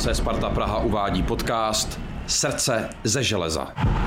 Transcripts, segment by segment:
Sparta Praha uvádí podcast Srdce ze železa.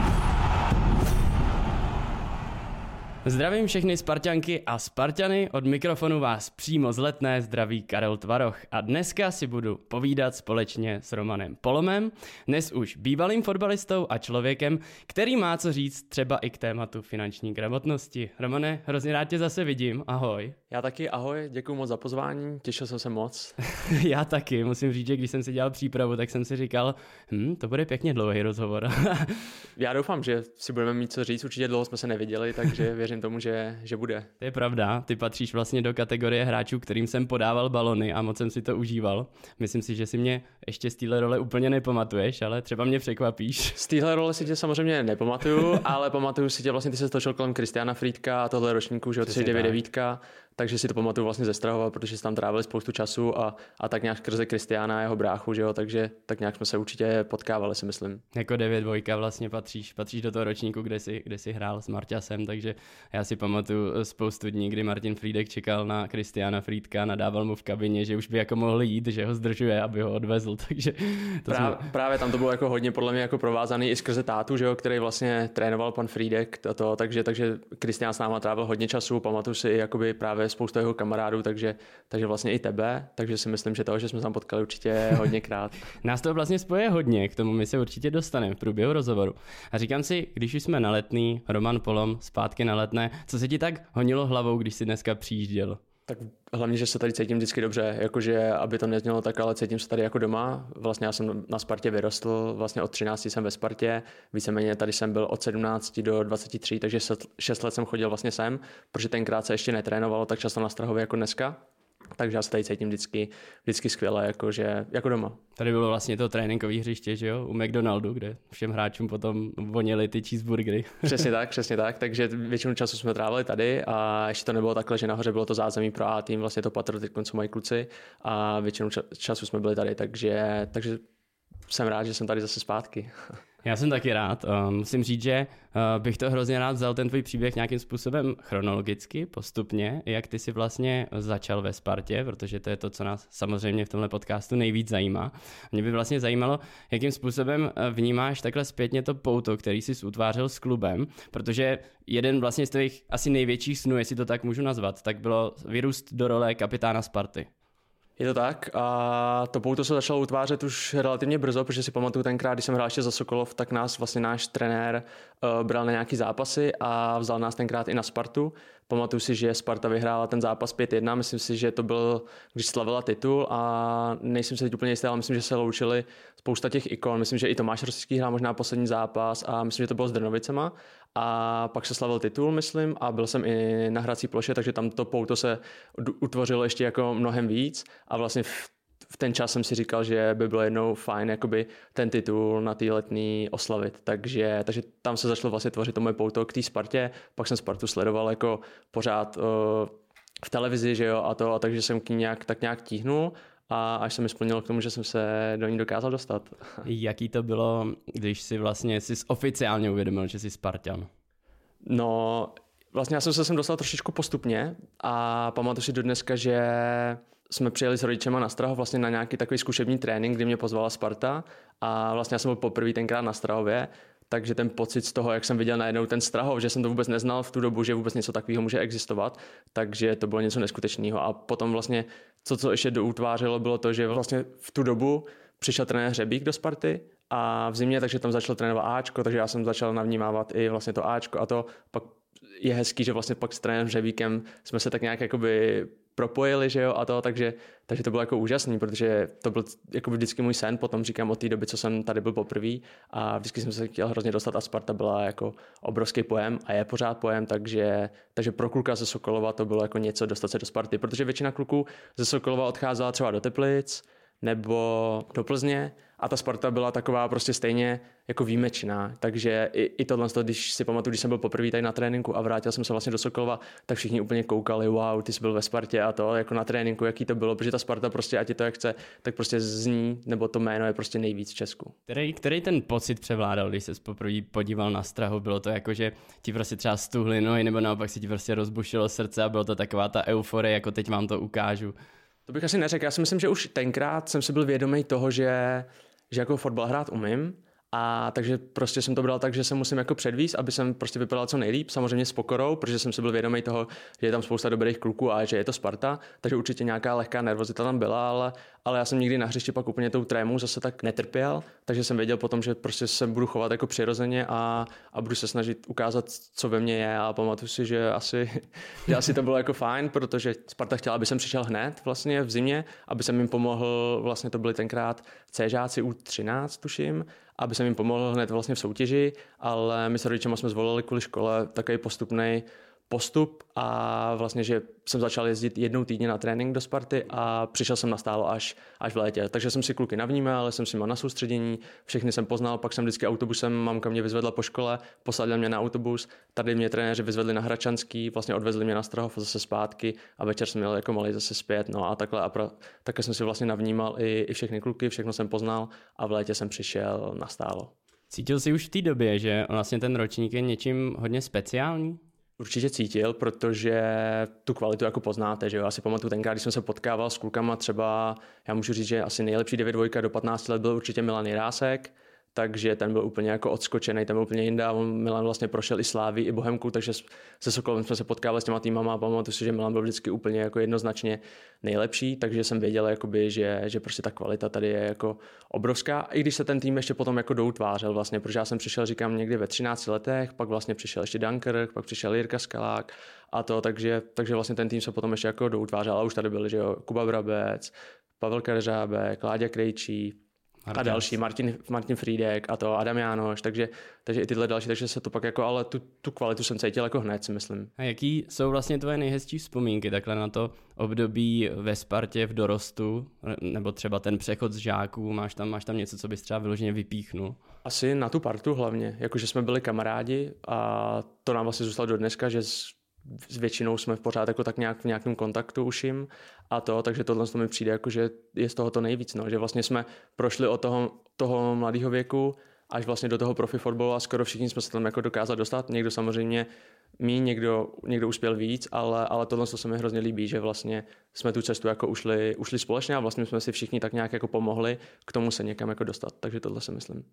Zdravím všechny Spartanky a Spartany, od mikrofonu vás přímo z letné zdraví Karel Tvaroch a dneska si budu povídat společně s Romanem Polomem, dnes už bývalým fotbalistou a člověkem, který má co říct třeba i k tématu finanční gramotnosti. Romane, hrozně rád tě zase vidím, ahoj. Já taky, ahoj, děkuji moc za pozvání, těšil jsem se moc. Já taky, musím říct, že když jsem si dělal přípravu, tak jsem si říkal, hm, to bude pěkně dlouhý rozhovor. Já doufám, že si budeme mít co říct, určitě dlouho jsme se neviděli, takže věřím tomu, že, že bude. To je pravda, ty patříš vlastně do kategorie hráčů, kterým jsem podával balony a moc jsem si to užíval. Myslím si, že si mě ještě z téhle role úplně nepamatuješ, ale třeba mě překvapíš. Z téhle role si tě samozřejmě nepamatuju, ale pamatuju si tě vlastně, ty se točil kolem Kristiana Friedka a tohle ročníku, že jo, ty jsi 99 takže si to pamatuju vlastně ze Strahova, protože jsme tam trávili spoustu času a, a tak nějak skrze Kristiána a jeho bráchu, že jo, takže tak nějak jsme se určitě potkávali, si myslím. Jako 9 dvojka vlastně patříš, patříš do toho ročníku, kde si, kde si hrál s Marťasem, takže já si pamatuju spoustu dní, kdy Martin Friedek čekal na Kristiána Friedka, nadával mu v kabině, že už by jako mohl jít, že ho zdržuje, aby ho odvezl, takže to právě, jsme... právě tam to bylo jako hodně podle mě jako provázaný i skrze tátu, že jo, který vlastně trénoval pan Friedek, to, to takže, takže Kristián s náma trávil hodně času, pamatuju si jakoby právě spoustu jeho kamarádů, takže, takže vlastně i tebe, takže si myslím, že to, že jsme se tam potkali určitě hodněkrát. Nás to vlastně spoje hodně, k tomu my se určitě dostaneme v průběhu rozhovoru. A říkám si, když už jsme na letný, Roman Polom, zpátky na letné, co se ti tak honilo hlavou, když si dneska přijížděl? Tak hlavně, že se tady cítím vždycky dobře, jakože aby to neznělo tak, ale cítím se tady jako doma. Vlastně já jsem na Spartě vyrostl, vlastně od 13 jsem ve Spartě, víceméně tady jsem byl od 17 do 23, takže 6 let jsem chodil vlastně sem, protože tenkrát se ještě netrénovalo tak často na Strahově jako dneska. Takže já se tady cítím vždycky, vždycky skvěle, jakože, jako doma. Tady bylo vlastně to tréninkové hřiště, že jo, u McDonaldu, kde všem hráčům potom vonily ty cheeseburgery. Přesně tak, přesně tak, takže většinu času jsme trávili tady a ještě to nebylo takhle, že nahoře bylo to zázemí pro A tým, vlastně to patro teď co mají kluci a většinu času jsme byli tady, takže, takže jsem rád, že jsem tady zase zpátky. Já jsem taky rád. Uh, musím říct, že uh, bych to hrozně rád vzal ten tvůj příběh nějakým způsobem chronologicky, postupně, jak ty si vlastně začal ve Spartě, protože to je to, co nás samozřejmě v tomhle podcastu nejvíc zajímá. Mě by vlastně zajímalo, jakým způsobem eh, vnímáš takhle zpětně to pouto, který jsi utvářel s klubem, protože jeden vlastně z tvých asi největších snů, jestli to tak můžu nazvat, tak bylo vyrůst do role kapitána Sparty. Je to tak a to pouto se začalo utvářet už relativně brzo, protože si pamatuju tenkrát, když jsem hrál ještě za Sokolov, tak nás vlastně náš trenér uh, bral na nějaký zápasy a vzal nás tenkrát i na Spartu. Pamatuju si, že Sparta vyhrála ten zápas 5-1, myslím si, že to byl, když slavila titul a nejsem si teď úplně jistý, ale myslím, že se loučili spousta těch ikon. Myslím, že i Tomáš Rosický hrál možná poslední zápas a myslím, že to bylo s Drnovicema a pak se slavil titul, myslím, a byl jsem i na hrací ploše, takže tam to pouto se utvořilo ještě jako mnohem víc. A vlastně v, v ten čas jsem si říkal, že by bylo jednou fajn jakoby ten titul na té letní oslavit, takže, takže tam se začalo vlastně tvořit to moje pouto k té Spartě, pak jsem Spartu sledoval jako pořád uh, v televizi, že jo, a to, a takže jsem k ní nějak, tak nějak tíhnul a až se mi splnilo k tomu, že jsem se do ní dokázal dostat. Jaký to bylo, když si vlastně si oficiálně uvědomil, že jsi Spartan? No, vlastně já jsem se sem dostal trošičku postupně a pamatuju si do dneska, že jsme přijeli s rodičema na Strahov vlastně na nějaký takový zkušební trénink, kdy mě pozvala Sparta a vlastně já jsem byl poprvé tenkrát na Strahově takže ten pocit z toho, jak jsem viděl najednou ten Strahov, že jsem to vůbec neznal v tu dobu, že vůbec něco takového může existovat, takže to bylo něco neskutečného. A potom vlastně, co, co ještě doutvářelo, bylo to, že vlastně v tu dobu přišel trenér Hřebík do Sparty a v zimě, takže tam začal trénovat Ačko, takže já jsem začal navnímávat i vlastně to Ačko a to pak je hezký, že vlastně pak s trenérem Hřebíkem jsme se tak nějak jakoby propojili, že jo, a to, takže, takže to bylo jako úžasný, protože to byl jako vždycky můj sen, potom říkám od té doby, co jsem tady byl poprvé a vždycky jsem se chtěl hrozně dostat a Sparta byla jako obrovský pojem a je pořád pojem, takže, takže pro kluka ze Sokolova to bylo jako něco dostat se do Sparty, protože většina kluků ze Sokolova odcházela třeba do Teplic, nebo do Plzně a ta Sparta byla taková prostě stejně jako výjimečná. Takže i, i tohle, když si pamatuju, když jsem byl poprvé tady na tréninku a vrátil jsem se vlastně do Sokolova, tak všichni úplně koukali, wow, ty jsi byl ve Spartě a to jako na tréninku, jaký to bylo, protože ta Sparta prostě, ať je to jak chce, tak prostě zní, nebo to jméno je prostě nejvíc v Česku. Který, který ten pocit převládal, když se poprvé podíval na strahu? Bylo to jako, že ti prostě třeba stuhly nohy, nebo naopak si ti prostě rozbušilo srdce a bylo to taková ta euforie, jako teď vám to ukážu? To bych asi neřekl. Já si myslím, že už tenkrát jsem si byl vědomý toho, že, že jako fotbal hrát umím a takže prostě jsem to bral tak, že se musím jako předvíst, aby jsem prostě vypadal co nejlíp, samozřejmě s pokorou, protože jsem si byl vědomý toho, že je tam spousta dobrých kluků a že je to Sparta, takže určitě nějaká lehká nervozita tam byla, ale, ale já jsem nikdy na hřišti pak úplně tou trému zase tak netrpěl, takže jsem věděl potom, že prostě se budu chovat jako přirozeně a, a budu se snažit ukázat, co ve mně je a pamatuju si, že asi, že asi to bylo jako fajn, protože Sparta chtěla, aby jsem přišel hned vlastně v zimě, aby jsem jim pomohl, vlastně to byly tenkrát Cžáci U13 tuším aby jsem jim pomohl hned vlastně v soutěži, ale my s rodičema jsme zvolili kvůli škole takový postupný postup a vlastně, že jsem začal jezdit jednou týdně na trénink do Sparty a přišel jsem na stálo až, až v létě. Takže jsem si kluky navnímal, jsem si mal na soustředění, všechny jsem poznal, pak jsem vždycky autobusem, mamka mě vyzvedla po škole, posadila mě na autobus, tady mě trenéři vyzvedli na Hračanský, vlastně odvezli mě na Strahov zase zpátky a večer jsem měl jako malý zase zpět, no a takhle a pra, takhle jsem si vlastně navnímal i, i všechny kluky, všechno jsem poznal a v létě jsem přišel na stálo. Cítil jsi už v té době, že vlastně ten ročník je něčím hodně speciální? Určitě cítil, protože tu kvalitu jako poznáte, že jo. Já si pamatuju tenkrát, když jsem se potkával s klukama, třeba, já můžu říct, že asi nejlepší 9 do 15 let byl určitě Milan Jirásek, takže ten byl úplně jako odskočený, ten byl úplně jinde on Milan vlastně prošel i Slávy, i Bohemku, takže se Sokolem jsme se potkávali s těma týmama a pamatuju si, že Milan byl vždycky úplně jako jednoznačně nejlepší, takže jsem věděl, jakoby, že, že prostě ta kvalita tady je jako obrovská, i když se ten tým ještě potom jako doutvářel vlastně, protože já jsem přišel, říkám, někdy ve 13 letech, pak vlastně přišel ještě Dunker, pak přišel Jirka Skalák a to, takže, takže vlastně ten tým se potom ještě jako doutvářel, a už tady byli, že jo, Kuba Brabec, Pavel Karžábek, Láďa Krejčí, Martin. a další, Martin, Martin Friedek a to Adam Jánoš, takže, takže i tyhle další, takže se to pak jako, ale tu, tu kvalitu jsem cítil jako hned, si myslím. A jaký jsou vlastně tvoje nejhezčí vzpomínky takhle na to období ve Spartě v dorostu, nebo třeba ten přechod z žáků, máš tam, máš tam něco, co bys třeba vyloženě vypíchnul? Asi na tu partu hlavně, jakože jsme byli kamarádi a to nám vlastně zůstalo do dneska, že s většinou jsme pořád jako tak nějak v nějakém kontaktu jim a to, takže tohle mi přijde jako, že je z toho to nejvíc, no, že vlastně jsme prošli od toho, toho mladého věku až vlastně do toho profi fotbalu a skoro všichni jsme se tam jako dokázali dostat. Někdo samozřejmě mí, někdo, někdo uspěl víc, ale, ale tohle se mi hrozně líbí, že vlastně jsme tu cestu jako ušli, ušli společně a vlastně jsme si všichni tak nějak jako pomohli k tomu se někam jako dostat. Takže tohle si myslím.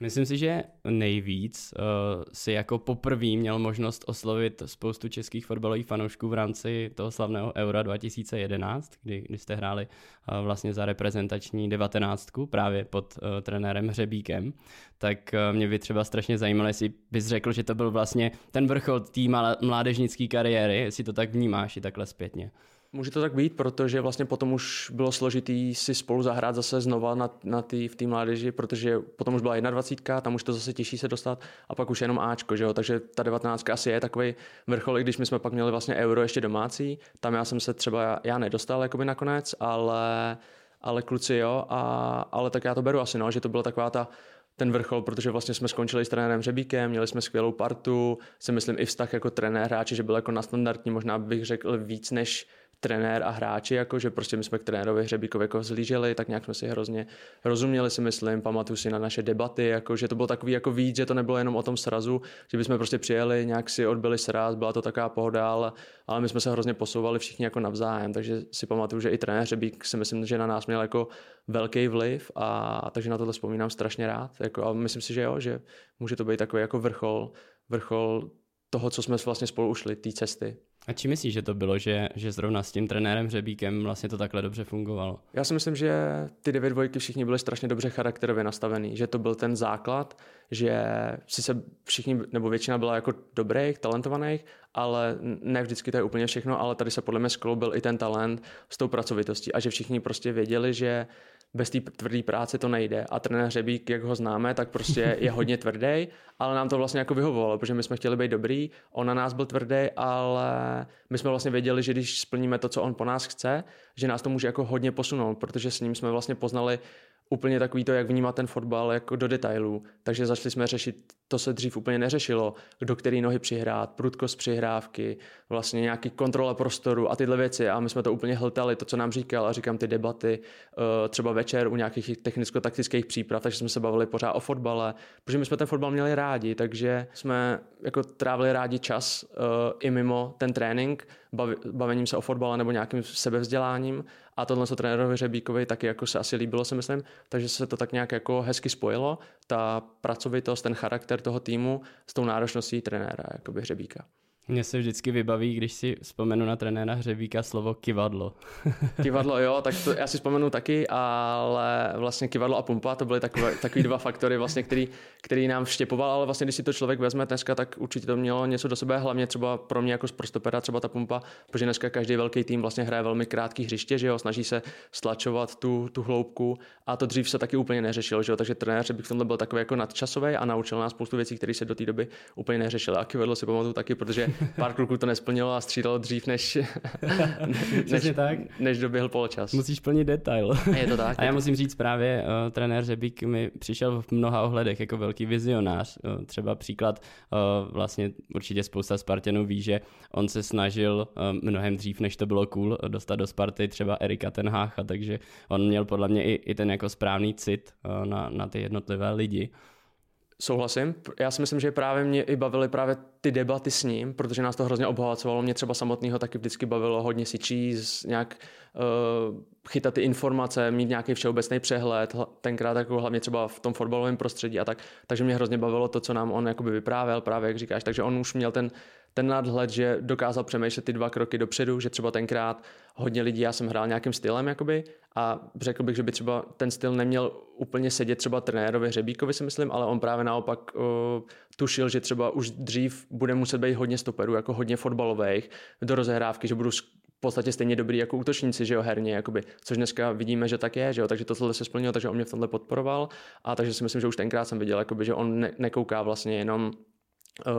Myslím si, že nejvíc uh, si jako poprvé měl možnost oslovit spoustu českých fotbalových fanoušků v rámci toho slavného Eura 2011, kdy, kdy jste hráli uh, vlastně za reprezentační devatenáctku právě pod uh, trenérem Hřebíkem. Tak uh, mě by třeba strašně zajímalo, jestli bys řekl, že to byl vlastně ten vrchol té mládežnické kariéry, jestli to tak vnímáš i takhle zpětně. Může to tak být, protože vlastně potom už bylo složitý si spolu zahrát zase znova na, na tý, v té mládeži, protože potom už byla 21, tam už to zase těžší se dostat a pak už jenom Ačko, že jo? takže ta 19 asi je takový vrchol, i když my jsme pak měli vlastně euro ještě domácí, tam já jsem se třeba, já nedostal jakoby nakonec, ale, ale kluci jo, a, ale tak já to beru asi, no, že to byla taková ta ten vrchol, protože vlastně jsme skončili s trenérem Řebíkem, měli jsme skvělou partu, si myslím i vztah jako trenér hráči, že byl jako na standardní, možná bych řekl víc než trenér a hráči, jako že prostě my jsme k trenérovi Hřebíkovi jako zlíželi, tak nějak jsme si hrozně rozuměli si myslím, pamatuju si na naše debaty, jako že to bylo takový jako víc, že to nebylo jenom o tom srazu, že bychom prostě přijeli, nějak si odbyli sraz, byla to taková pohoda, ale, ale my jsme se hrozně posouvali všichni jako navzájem, takže si pamatuju, že i trenér Hřebík si myslím, že na nás měl jako velký vliv a takže na tohle vzpomínám strašně rád, jako, a myslím si, že jo, že může to být takový jako vrchol, vrchol toho, co jsme vlastně spolu ušli, té cesty. A či myslíš, že to bylo, že, že zrovna s tím trenérem Řebíkem vlastně to takhle dobře fungovalo? Já si myslím, že ty dvě dvojky všichni byli strašně dobře charakterově nastavený, že to byl ten základ, že si se všichni, nebo většina byla jako dobrých, talentovaných, ale ne vždycky to je úplně všechno, ale tady se podle mě skloubil i ten talent s tou pracovitostí a že všichni prostě věděli, že bez té tvrdé práce to nejde. A trenér Řebík, jak ho známe, tak prostě je hodně tvrdý, ale nám to vlastně jako vyhovovalo, protože my jsme chtěli být dobrý, on na nás byl tvrdý, ale my jsme vlastně věděli, že když splníme to, co on po nás chce, že nás to může jako hodně posunout, protože s ním jsme vlastně poznali úplně takový to, jak vnímat ten fotbal jako do detailů. Takže začali jsme řešit, to se dřív úplně neřešilo, do který nohy přihrát, prudkost přihrávky, vlastně nějaký kontrola prostoru a tyhle věci. A my jsme to úplně hltali, to, co nám říkal, a říkám ty debaty, eh, třeba večer u nějakých technicko-taktických příprav, takže jsme se bavili pořád o fotbale, protože my jsme ten fotbal měli rádi, takže jsme jako trávili rádi čas eh, i mimo ten trénink, bavením se o fotbale nebo nějakým sebevzděláním a tohle se trenérovi Řebíkovi taky jako se asi líbilo, si myslím, takže se to tak nějak jako hezky spojilo, ta pracovitost, ten charakter toho týmu s tou náročností trenéra, jakoby Řebíka. Mně se vždycky vybaví, když si vzpomenu na trenéra Hřebíka slovo kivadlo. kivadlo, jo, tak to já si vzpomenu taky, ale vlastně kivadlo a pumpa, to byly takové, takový dva faktory, vlastně, který, který nám vštěpoval, ale vlastně když si to člověk vezme dneska, tak určitě to mělo něco do sebe, hlavně třeba pro mě jako z prostopera, třeba ta pumpa, protože dneska každý velký tým vlastně hraje velmi krátký hřiště, že jo, snaží se stlačovat tu, tu hloubku a to dřív se taky úplně neřešilo, že jo, takže trenér Hřebík v tomhle byl takový jako nadčasový a naučil nás spoustu věcí, které se do té doby úplně neřešily. A kivadlo si pamatuju taky, protože pár kluků to nesplnilo a střídalo dřív, než, než, tak. než doběhl poločas. Musíš plnit detail. A je to tak. A já musím říct právě, uh, trenér Řebík mi přišel v mnoha ohledech jako velký vizionář. Uh, třeba příklad, uh, vlastně určitě spousta Spartanů ví, že on se snažil uh, mnohem dřív, než to bylo cool, dostat do Sparty třeba Erika Tenhácha, takže on měl podle mě i, i ten jako správný cit uh, na, na ty jednotlivé lidi. Souhlasím. Já si myslím, že právě mě i bavily právě ty debaty s ním, protože nás to hrozně obohacovalo. Mě třeba samotného taky vždycky bavilo hodně si číst, nějak uh, chytat ty informace, mít nějaký všeobecný přehled, tenkrát jako hlavně třeba v tom fotbalovém prostředí a tak. Takže mě hrozně bavilo to, co nám on jakoby vyprávěl, právě jak říkáš. Takže on už měl ten, ten nadhled, že dokázal přemýšlet ty dva kroky dopředu, že třeba tenkrát hodně lidí, já jsem hrál nějakým stylem jakoby a řekl bych, že by třeba ten styl neměl úplně sedět třeba trenérovi Hřebíkovi si myslím, ale on právě naopak uh, tušil, že třeba už dřív bude muset být hodně stoperů, jako hodně fotbalových do rozehrávky, že budou v podstatě stejně dobrý jako útočníci, že jo, herně, jakoby, což dneska vidíme, že tak je, že jo, takže tohle se splnilo, takže on mě v tomhle podporoval a takže si myslím, že už tenkrát jsem viděl, jakoby, že on ne- nekouká vlastně jenom uh,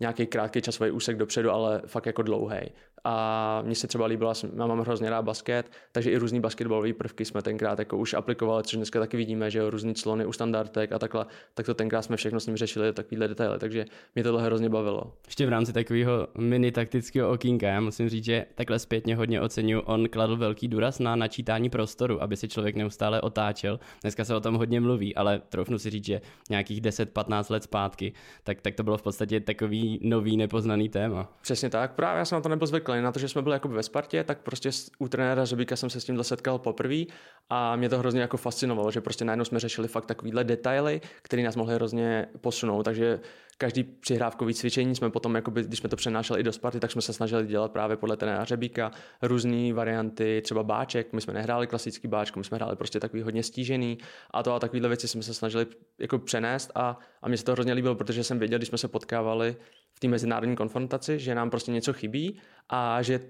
nějaký krátký časový úsek dopředu, ale fakt jako dlouhý. A mně se třeba líbilo, já mám hrozně rád basket, takže i různý basketbalové prvky jsme tenkrát jako už aplikovali, což dneska taky vidíme, že jo, různý clony u standardek a takhle, tak to tenkrát jsme všechno s ním řešili, takovýhle detaily, takže mě tohle hrozně bavilo. Ještě v rámci takového mini taktického okýnka, já musím říct, že takhle zpětně hodně oceňuji, on kladl velký důraz na načítání prostoru, aby si člověk neustále otáčel. Dneska se o tom hodně mluví, ale troufnu si říct, že nějakých 10-15 let zpátky, tak, tak to bylo v podstatě takový nový nepoznaný téma. Přesně tak, právě já jsem na to nebyl zvyklý, na to, že jsme byli jako ve Spartě, tak prostě u trenéra Řebíka jsem se s tím setkal poprvé a mě to hrozně jako fascinovalo, že prostě najednou jsme řešili fakt takovýhle detaily, které nás mohly hrozně posunout, takže každý přihrávkový cvičení jsme potom, jakoby, když jsme to přenášeli i do Sparty, tak jsme se snažili dělat právě podle trenéra Řebíka různé varianty, třeba báček, my jsme nehráli klasický báček, my jsme hráli prostě takový hodně stížený a to a takovéhle věci jsme se snažili jako přenést a, a mě se to hrozně líbilo, protože jsem věděl, když jsme se potkávali v té mezinárodní konfrontaci, že nám prostě něco chybí a že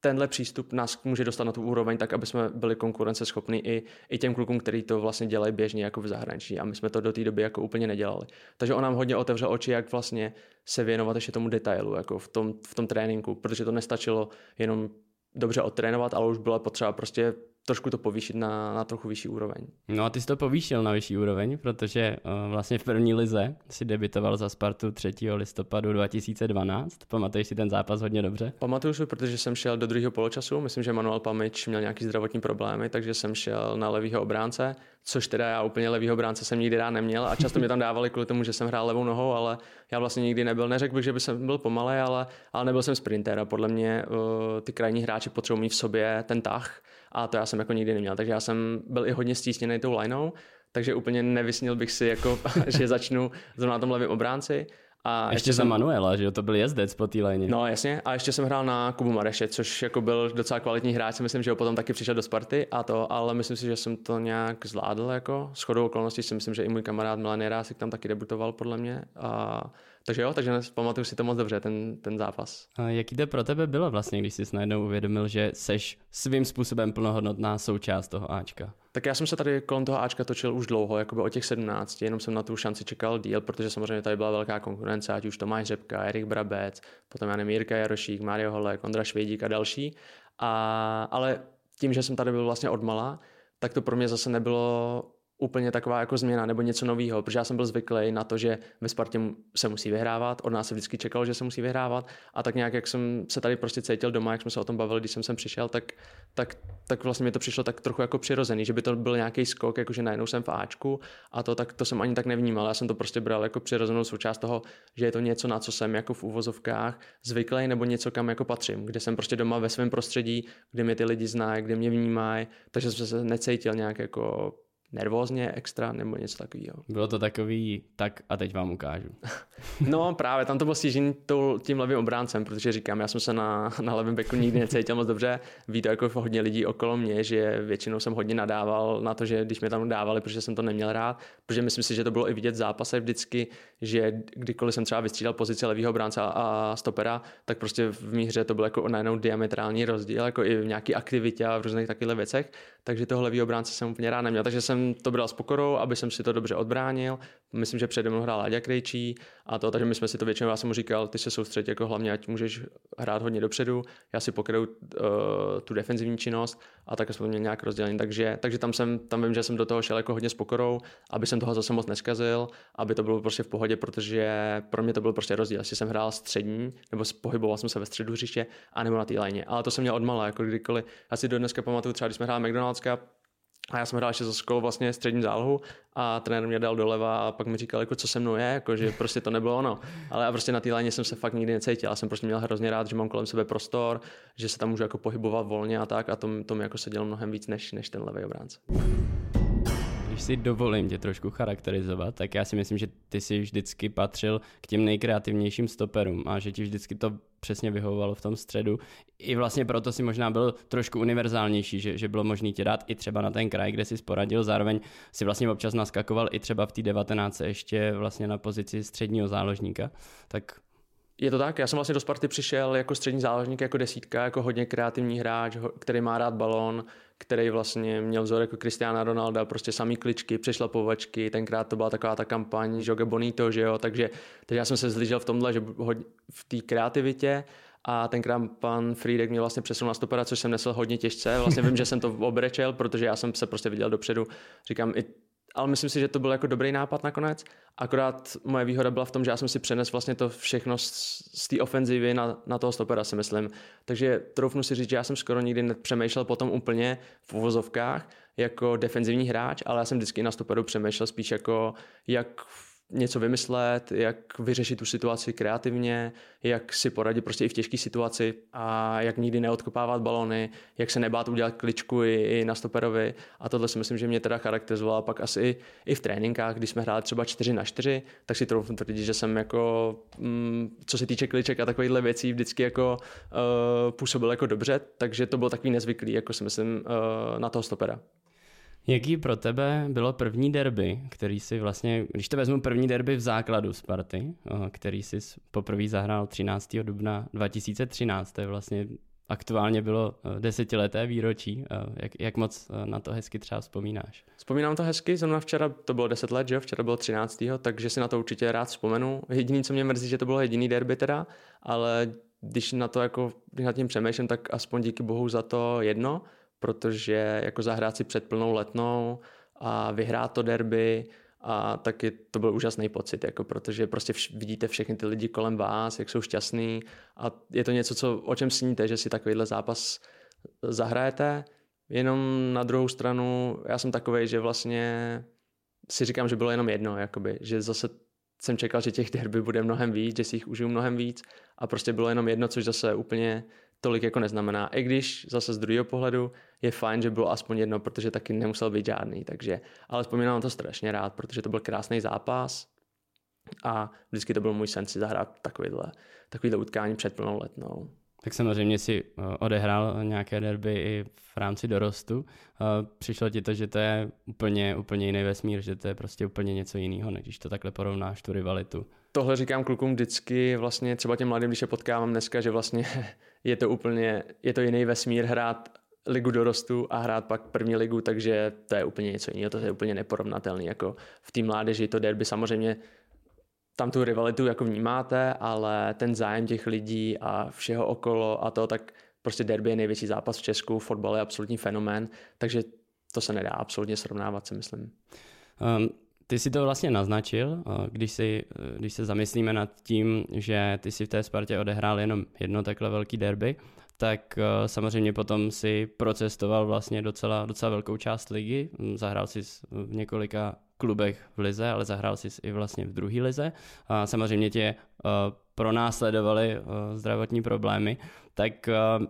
tenhle přístup nás může dostat na tu úroveň tak, aby jsme byli konkurenceschopní i, i těm klukům, kteří to vlastně dělají běžně jako v zahraničí a my jsme to do té doby jako úplně nedělali. Takže on nám hodně otevřel oči, jak vlastně se věnovat ještě tomu detailu jako v tom, v tom tréninku, protože to nestačilo jenom dobře odtrénovat, ale už byla potřeba prostě trošku to povýšit na, na trochu vyšší úroveň. No a ty jsi to povýšil na vyšší úroveň, protože uh, vlastně v první lize si debitoval za Spartu 3. listopadu 2012. Pamatuješ si ten zápas hodně dobře? Pamatuju si, protože jsem šel do druhého poločasu. Myslím, že Manuel Pamič měl nějaký zdravotní problémy, takže jsem šel na levýho obránce, což teda já úplně levýho obránce jsem nikdy rád neměl a často mě tam dávali kvůli tomu, že jsem hrál levou nohou, ale já vlastně nikdy nebyl, neřekl bych, že by jsem byl pomalej, ale, ale nebyl jsem sprinter a podle mě uh, ty krajní hráči potřebují mít v sobě ten tah a to já jsem jako nikdy neměl. Takže já jsem byl i hodně stísněný tou lineou, takže úplně nevysnil bych si, jako, že začnu zrovna na tom levém obránci. A ještě, ještě za jsem... Manuela, že jo, to byl jezdec po té léně. No jasně, a ještě jsem hrál na Kubu Mareše, což jako byl docela kvalitní hráč, myslím, že ho potom taky přišel do Sparty a to, ale myslím si, že jsem to nějak zvládl jako. S chodou okolností si myslím, že i můj kamarád Milan Jirásek tam taky debutoval podle mě a takže jo, takže pamatuju si to moc dobře, ten, ten zápas. A jaký to pro tebe bylo vlastně, když jsi najednou uvědomil, že seš svým způsobem plnohodnotná součást toho Ačka? Tak já jsem se tady kolem toho Ačka točil už dlouho, jakoby od těch 17, jenom jsem na tu šanci čekal díl, protože samozřejmě tady byla velká konkurence, ať už Tomáš Řepka, Erik Brabec, potom já nevím, Jirka Jarošík, Mario Holek, Ondra Švědík a další. A, ale tím, že jsem tady byl vlastně odmala, tak to pro mě zase nebylo úplně taková jako změna nebo něco nového, protože já jsem byl zvyklý na to, že ve Spartě se musí vyhrávat, od nás se vždycky čekalo, že se musí vyhrávat. A tak nějak, jak jsem se tady prostě cítil doma, jak jsme se o tom bavili, když jsem sem přišel, tak, tak, tak vlastně mi to přišlo tak trochu jako přirozený, že by to byl nějaký skok, jakože najednou jsem v Ačku a to, tak, to jsem ani tak nevnímal, já jsem to prostě bral jako přirozenou součást toho, že je to něco, na co jsem jako v uvozovkách zvyklý nebo něco, kam jako patřím, kde jsem prostě doma ve svém prostředí, kde mě ty lidi znají, kde mě vnímají, takže jsem se necítil nějak jako nervózně extra nebo něco takového. Bylo to takový, tak a teď vám ukážu. no právě, tam to bylo stížený tím levým obráncem, protože říkám, já jsem se na, na levém beku nikdy necítil moc dobře. Ví to jako hodně lidí okolo mě, že většinou jsem hodně nadával na to, že když mě tam dávali, protože jsem to neměl rád, protože myslím si, že to bylo i vidět v zápase vždycky, že kdykoliv jsem třeba vystřídal pozici levého obránce a stopera, tak prostě v mý hře to bylo jako najednou diametrální rozdíl, jako i v nějaké aktivitě a v různých takových věcech, takže toho levého obránce jsem úplně rád neměl, takže jsem to bral s pokorou, aby jsem si to dobře odbránil. Myslím, že přede mnou hrál Láďa Krejčí a to, takže my jsme si to většinou, já jsem mu říkal, ty se soustředit jako hlavně, ať můžeš hrát hodně dopředu, já si pokryju uh, tu defenzivní činnost a tak jsme to měli nějak rozdělení. Takže, takže tam, jsem, tam vím, že jsem do toho šel jako hodně s pokorou, aby jsem toho zase moc neskazil, aby to bylo prostě v pohodě, protože pro mě to byl prostě rozdíl, jestli jsem hrál střední, nebo pohyboval jsem se ve středu hřiště, anebo na té léně. Ale to jsem měl odmala, jako kdykoliv. Já si do dneska pamatuju třeba, když jsme hráli McDonald's Cup, a já jsem hrál ještě za školu vlastně střední zálohu a trenér mě dal doleva a pak mi říkal, jako, co se mnou je, jako, že prostě to nebylo ono. Ale já prostě na té léně jsem se fakt nikdy necítil. Já jsem prostě měl hrozně rád, že mám kolem sebe prostor, že se tam můžu jako pohybovat volně a tak a to, to mi jako sedělo mnohem víc než, než ten levý obránce když si dovolím tě trošku charakterizovat, tak já si myslím, že ty si vždycky patřil k těm nejkreativnějším stoperům a že ti vždycky to přesně vyhovovalo v tom středu. I vlastně proto si možná byl trošku univerzálnější, že, že bylo možné tě dát i třeba na ten kraj, kde jsi poradil, zároveň si vlastně občas naskakoval i třeba v té 19. ještě vlastně na pozici středního záložníka. Tak je to tak, já jsem vlastně do Sparty přišel jako střední záložník, jako desítka, jako hodně kreativní hráč, který má rád balón, který vlastně měl vzor jako Cristiana Ronaldo, prostě samý kličky, přešlapovačky, tenkrát to byla taková ta kampaň Joga Bonito, že jo, takže, takže já jsem se zlížel v tomhle, že v té kreativitě a tenkrát pan Friedek mě vlastně přesunul na stopera, což jsem nesl hodně těžce. Vlastně vím, že jsem to obrečel, protože já jsem se prostě viděl dopředu. Říkám, i ale myslím si, že to byl jako dobrý nápad nakonec. Akorát moje výhoda byla v tom, že já jsem si přenes vlastně to všechno z, z té ofenzivy na, na toho stopera, si myslím. Takže troufnu si říct, že já jsem skoro nikdy nepřemýšlel potom úplně v uvozovkách jako defenzivní hráč, ale já jsem vždycky na stoperu přemýšlel spíš jako jak něco vymyslet, jak vyřešit tu situaci kreativně, jak si poradit prostě i v těžké situaci a jak nikdy neodkopávat balony, jak se nebát udělat kličku i, i na stoperovi. A tohle si myslím, že mě teda charakterizovala pak asi i, i v tréninkách, když jsme hráli třeba 4 na 4, tak si troufnu tvrdit, že jsem jako, mm, co se týče kliček a takovýchhle věcí, vždycky jako uh, působil jako dobře, takže to bylo takový nezvyklý, jako si myslím, uh, na toho stopera. Jaký pro tebe bylo první derby, který si vlastně, když to vezmu první derby v základu Sparty, eh, který si poprvé zahrál 13. dubna 2013, to je vlastně aktuálně bylo eh, desetileté výročí. Eh, jak, jak moc na to hezky třeba vzpomínáš? Vzpomínám to hezky, zrovna včera to bylo 10 let, že jo? včera bylo 13. takže si na to určitě rád vzpomenu. Jediný, co mě mrzí, že to bylo jediný derby teda, ale když na to jako, když nad tím přemýšlím, tak aspoň díky bohu za to jedno, protože jako zahrát si před plnou letnou a vyhrát to derby a taky to byl úžasný pocit, jako protože prostě vš- vidíte všechny ty lidi kolem vás, jak jsou šťastní a je to něco, co, o čem sníte, že si takovýhle zápas zahrajete, jenom na druhou stranu já jsem takový, že vlastně si říkám, že bylo jenom jedno, jakoby, že zase jsem čekal, že těch derby bude mnohem víc, že si jich užiju mnohem víc a prostě bylo jenom jedno, což zase úplně tolik jako neznamená. I když zase z druhého pohledu je fajn, že bylo aspoň jedno, protože taky nemusel být žádný. Takže, ale vzpomínám na to strašně rád, protože to byl krásný zápas a vždycky to byl můj sen si zahrát takovýhle, takovýhle utkání před plnou letnou. Tak samozřejmě si eh, odehrál nějaké derby i v rámci dorostu. Eh, přišlo ti to, že to je úplně, úplně jiný vesmír, že to je prostě úplně něco jiného, než když to takhle porovnáš, tu rivalitu. Tohle říkám klukům vždycky, vlastně třeba těm mladým, když je potkávám dneska, že vlastně je to úplně, je to jiný vesmír hrát ligu dorostu a hrát pak první ligu, takže to je úplně něco jiného, to je úplně neporovnatelné. Jako v té mládeži to derby samozřejmě tam tu rivalitu jako vnímáte, ale ten zájem těch lidí a všeho okolo a to, tak prostě derby je největší zápas v Česku, fotbal je absolutní fenomén, takže to se nedá absolutně srovnávat, si myslím. Um, ty si to vlastně naznačil, když, si, když se zamyslíme nad tím, že ty si v té Spartě odehrál jenom jedno takhle velký derby, tak samozřejmě potom si procestoval vlastně docela, docela velkou část ligy. Zahrál si v několika klubech v lize, ale zahrál si i vlastně v druhé lize. A samozřejmě tě pronásledovaly zdravotní problémy, tak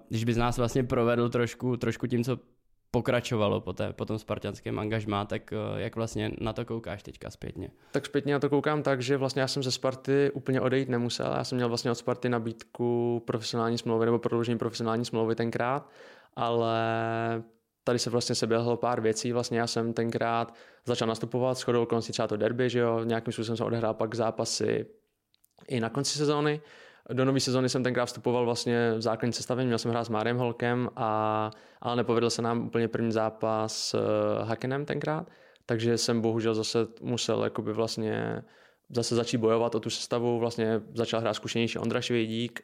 když bys nás vlastně provedl trošku, trošku tím, co pokračovalo po, té, po tom spartianském angažmá, tak eh, jak vlastně na to koukáš teďka zpětně? Tak zpětně na to koukám tak, že vlastně já jsem ze Sparty úplně odejít nemusel. Já jsem měl vlastně od Sparty nabídku profesionální smlouvy nebo prodloužení profesionální smlouvy tenkrát, ale tady se vlastně seběhlo pár věcí. Vlastně já jsem tenkrát začal nastupovat, shodou okolností třeba to derby, že jo, nějakým způsobem jsem odehrál pak zápasy i na konci sezóny. Do nové sezóny jsem tenkrát vstupoval vlastně v základní sestavení, měl jsem hrát s Máriem Holkem, a, ale nepovedl se nám úplně první zápas s uh, Hakenem tenkrát, takže jsem bohužel zase musel jakoby vlastně zase začít bojovat o tu sestavu, vlastně začal hrát zkušenější Ondra Švědík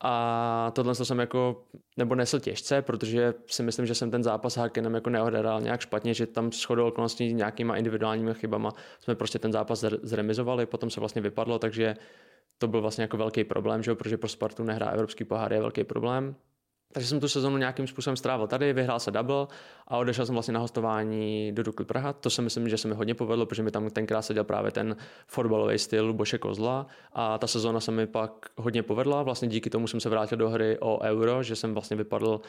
a tohle jsem jako, nebo nesl těžce, protože si myslím, že jsem ten zápas s Hakenem jako neodehrál nějak špatně, že tam shodou okolností nějakýma individuálními chybama jsme prostě ten zápas zremizovali, potom se vlastně vypadlo, takže to byl vlastně jako velký problém, že jo, protože pro Spartu nehrá evropský pohár je velký problém. Takže jsem tu sezonu nějakým způsobem strávil tady, vyhrál se double a odešel jsem vlastně na hostování do Dukly Praha. To si myslím, že se mi hodně povedlo, protože mi tam tenkrát seděl právě ten fotbalový styl Boše Kozla a ta sezóna se mi pak hodně povedla. Vlastně díky tomu jsem se vrátil do hry o euro, že jsem vlastně vypadl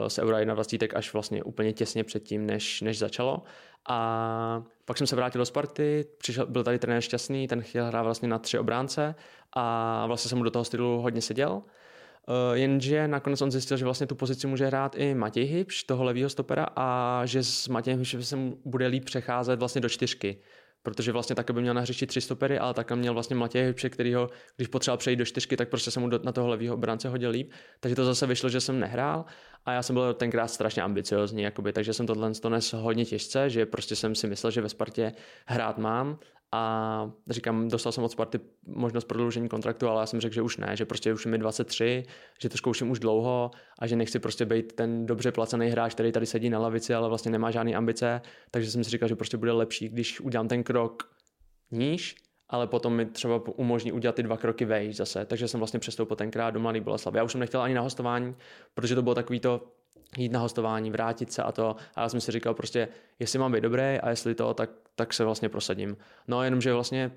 uh, z eura 21 až vlastně úplně těsně předtím, než, než začalo. A pak jsem se vrátil do Sparty, přišel, byl tady trenér šťastný, ten chtěl hrát vlastně na tři obránce a vlastně jsem mu do toho stylu hodně seděl. Uh, jenže nakonec on zjistil, že vlastně tu pozici může hrát i Matěj Hybš, toho levého stopera, a že s Matějem Hybšem se bude líp přecházet vlastně do čtyřky protože vlastně také by měl na hřišti tři stopery, ale také měl vlastně Matěj Hybše, který ho, když potřeboval přejít do čtyřky, tak prostě se mu do, na toho levého obránce hodil líp. Takže to zase vyšlo, že jsem nehrál a já jsem byl tenkrát strašně ambiciozní, jakoby, takže jsem tohle to nes hodně těžce, že prostě jsem si myslel, že ve Spartě hrát mám a říkám, dostal jsem od Sparty možnost prodloužení kontraktu, ale já jsem řekl, že už ne, že prostě už mi 23, že to zkouším už dlouho a že nechci prostě být ten dobře placený hráč, který tady sedí na lavici, ale vlastně nemá žádné ambice, takže jsem si říkal, že prostě bude lepší, když udělám ten krok níž, ale potom mi třeba umožní udělat ty dva kroky vejš zase. Takže jsem vlastně přestoupil tenkrát do Mladý Boleslavy. Já už jsem nechtěl ani na hostování, protože to bylo takový to, jít na hostování, vrátit se a to. A já jsem si říkal prostě, jestli mám být dobrý a jestli to, tak, tak se vlastně prosadím. No jenomže vlastně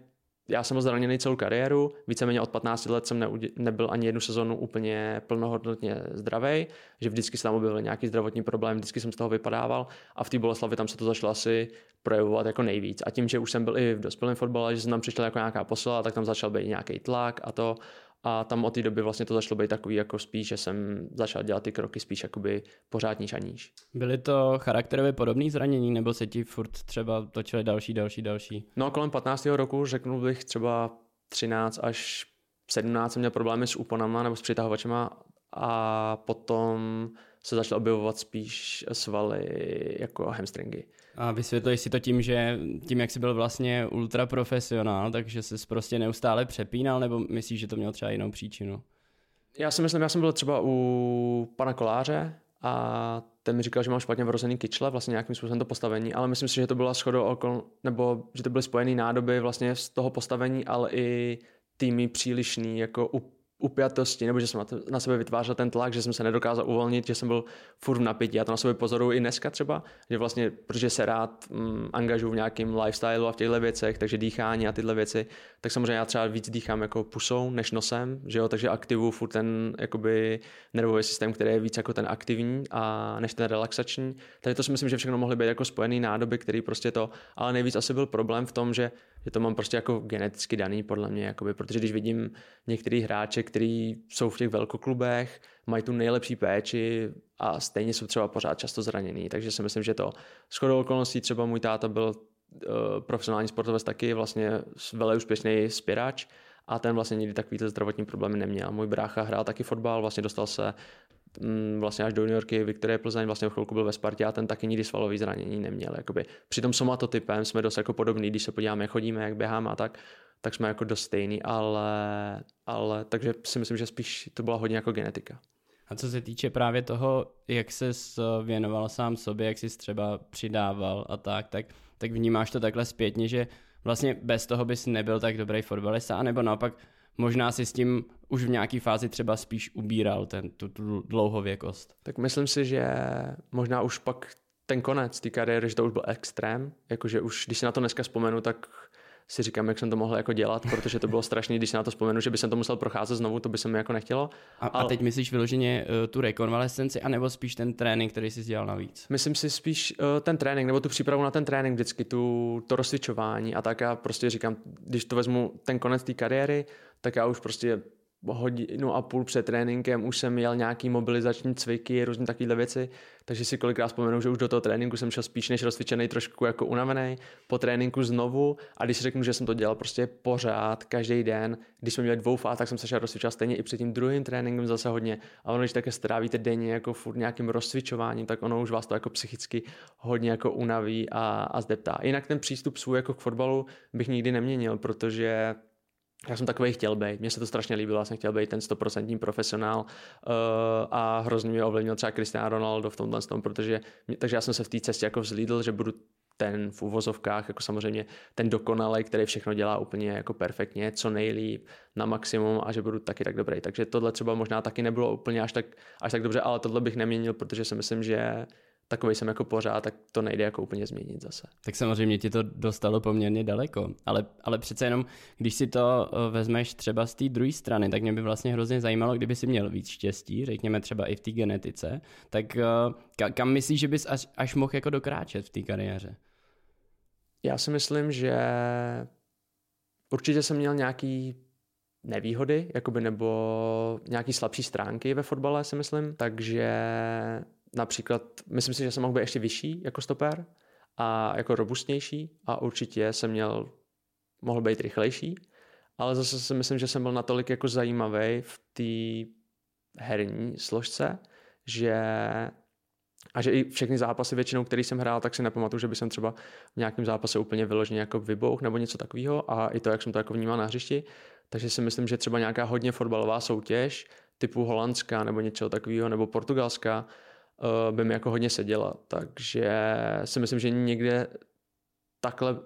já jsem zraněný celou kariéru, víceméně od 15 let jsem nebyl ani jednu sezonu úplně plnohodnotně zdravý, že vždycky se tam objevil nějaký zdravotní problém, vždycky jsem z toho vypadával a v té Boleslavi tam se to začalo asi projevovat jako nejvíc. A tím, že už jsem byl i v dospělém fotbale, že jsem tam přišel jako nějaká posila, tak tam začal být nějaký tlak a to. A tam od té doby vlastně to začalo být takový jako spíš, že jsem začal dělat ty kroky spíš jakoby pořád níž a níž. Byly to charakterově podobné zranění, nebo se ti furt třeba točily další, další, další? No kolem 15. roku řeknu bych třeba 13 až 17 jsem měl problémy s úponama nebo s přitahovačema a potom se začaly objevovat spíš svaly jako hamstringy. A vysvětluješ si to tím, že tím, jak jsi byl vlastně ultra profesionál, takže jsi prostě neustále přepínal, nebo myslíš, že to mělo třeba jinou příčinu? Já si myslím, já jsem byl třeba u pana Koláře a ten mi říkal, že mám špatně vrozený kyčle, vlastně nějakým způsobem to postavení, ale myslím si, že to byla shodou okol, nebo že to byly spojené nádoby vlastně z toho postavení, ale i týmy přílišný jako upjatosti, nebo že jsem na sebe vytvářel ten tlak, že jsem se nedokázal uvolnit, že jsem byl furt v napětí. Já to na sebe pozoruju i dneska třeba, že vlastně, protože se rád mm, angažuju v nějakém lifestyle a v těchto věcech, takže dýchání a tyhle věci, tak samozřejmě já třeba víc dýchám jako pusou než nosem, že jo, takže aktivu furt ten jakoby nervový systém, který je víc jako ten aktivní a než ten relaxační. Takže to si myslím, že všechno mohly být jako spojený nádoby, který prostě to, ale nejvíc asi byl problém v tom, že že to mám prostě jako geneticky daný podle mě, jakoby, protože když vidím některý hráče, kteří jsou v těch velkoklubech, mají tu nejlepší péči a stejně jsou třeba pořád často zraněný, takže si myslím, že to shodou okolností třeba můj táta byl uh, profesionální sportovec taky, vlastně velmi úspěšný spěrač a ten vlastně nikdy takovýhle zdravotní problémy neměl. Můj brácha hrál taky fotbal, vlastně dostal se Mm, vlastně až do juniorky Viktorie Plzeň, vlastně v chvilku byl ve Spartě a ten taky nikdy svalový zranění neměl. Jakoby. Při tom somatotypem jsme dost jako podobný, když se podíváme, jak chodíme, jak běháme a tak, tak jsme jako dost stejný, ale, ale takže si myslím, že spíš to byla hodně jako genetika. A co se týče právě toho, jak se věnoval sám sobě, jak jsi třeba přidával a tak, tak tak vnímáš to takhle zpětně, že vlastně bez toho bys nebyl tak dobrý fotbalista, anebo naopak možná si s tím už v nějaké fázi třeba spíš ubíral ten, tu, tu dlouhověkost. Tak myslím si, že možná už pak ten konec té kariéry, že to už byl extrém, jakože už, když si na to dneska vzpomenu, tak si říkám, jak jsem to mohl jako dělat, protože to bylo strašné, když si na to vzpomenu, že by jsem to musel procházet znovu, to by se mi jako nechtělo. A, ale... a teď myslíš vyloženě uh, tu rekonvalescenci, anebo spíš ten trénink, který jsi dělal navíc? Myslím si spíš uh, ten trénink, nebo tu přípravu na ten trénink vždycky, tu, to rozcvičování a tak já prostě říkám, když to vezmu ten konec té kariéry, tak já už prostě hodinu a půl před tréninkem už jsem měl nějaký mobilizační cviky, různé takové věci, takže si kolikrát vzpomenu, že už do toho tréninku jsem šel spíš než rozcvičený, trošku jako unavený, po tréninku znovu a když řeknu, že jsem to dělal prostě pořád, každý den, když jsme měli dvou fáz, tak jsem se šel rozcvičovat stejně i před tím druhým tréninkem zase hodně a ono, když také strávíte denně jako furt nějakým rozcvičováním, tak ono už vás to jako psychicky hodně jako unaví a, a zdeptá. Jinak ten přístup svůj jako k fotbalu bych nikdy neměnil, protože já jsem takový chtěl být, mně se to strašně líbilo, já jsem chtěl být ten stoprocentní profesionál uh, a hrozně mě ovlivnil třeba Cristiano Ronaldo v tomhle tom, protože, takže já jsem se v té cestě jako vzlídl, že budu ten v uvozovkách, jako samozřejmě ten dokonalý, který všechno dělá úplně jako perfektně, co nejlíp, na maximum a že budu taky tak dobrý. Takže tohle třeba možná taky nebylo úplně až tak, až tak dobře, ale tohle bych neměnil, protože si myslím, že takový jsem jako pořád, tak to nejde jako úplně změnit zase. Tak samozřejmě ti to dostalo poměrně daleko, ale, ale přece jenom, když si to eh, vezmeš třeba z té druhé strany, tak mě by vlastně hrozně zajímalo, kdyby si měl víc štěstí, řekněme třeba i v té genetice, tak eh, kam myslíš, že bys až, až mohl jako dokráčet v té kariéře? Já si myslím, že určitě jsem měl nějaký nevýhody, jakoby nebo nějaký slabší stránky ve fotbale, si myslím, takže například, myslím si, že jsem mohl být ještě vyšší jako stoper a jako robustnější a určitě jsem měl, mohl být rychlejší, ale zase si myslím, že jsem byl natolik jako zajímavý v té herní složce, že a že i všechny zápasy většinou, který jsem hrál, tak si nepamatuju, že by jsem třeba v nějakém zápase úplně vyloženě jako vybouch nebo něco takového a i to, jak jsem to jako vnímal na hřišti. Takže si myslím, že třeba nějaká hodně fotbalová soutěž typu holandská nebo něco takového nebo portugalská uh, by mi jako hodně seděla. Takže si myslím, že někde takhle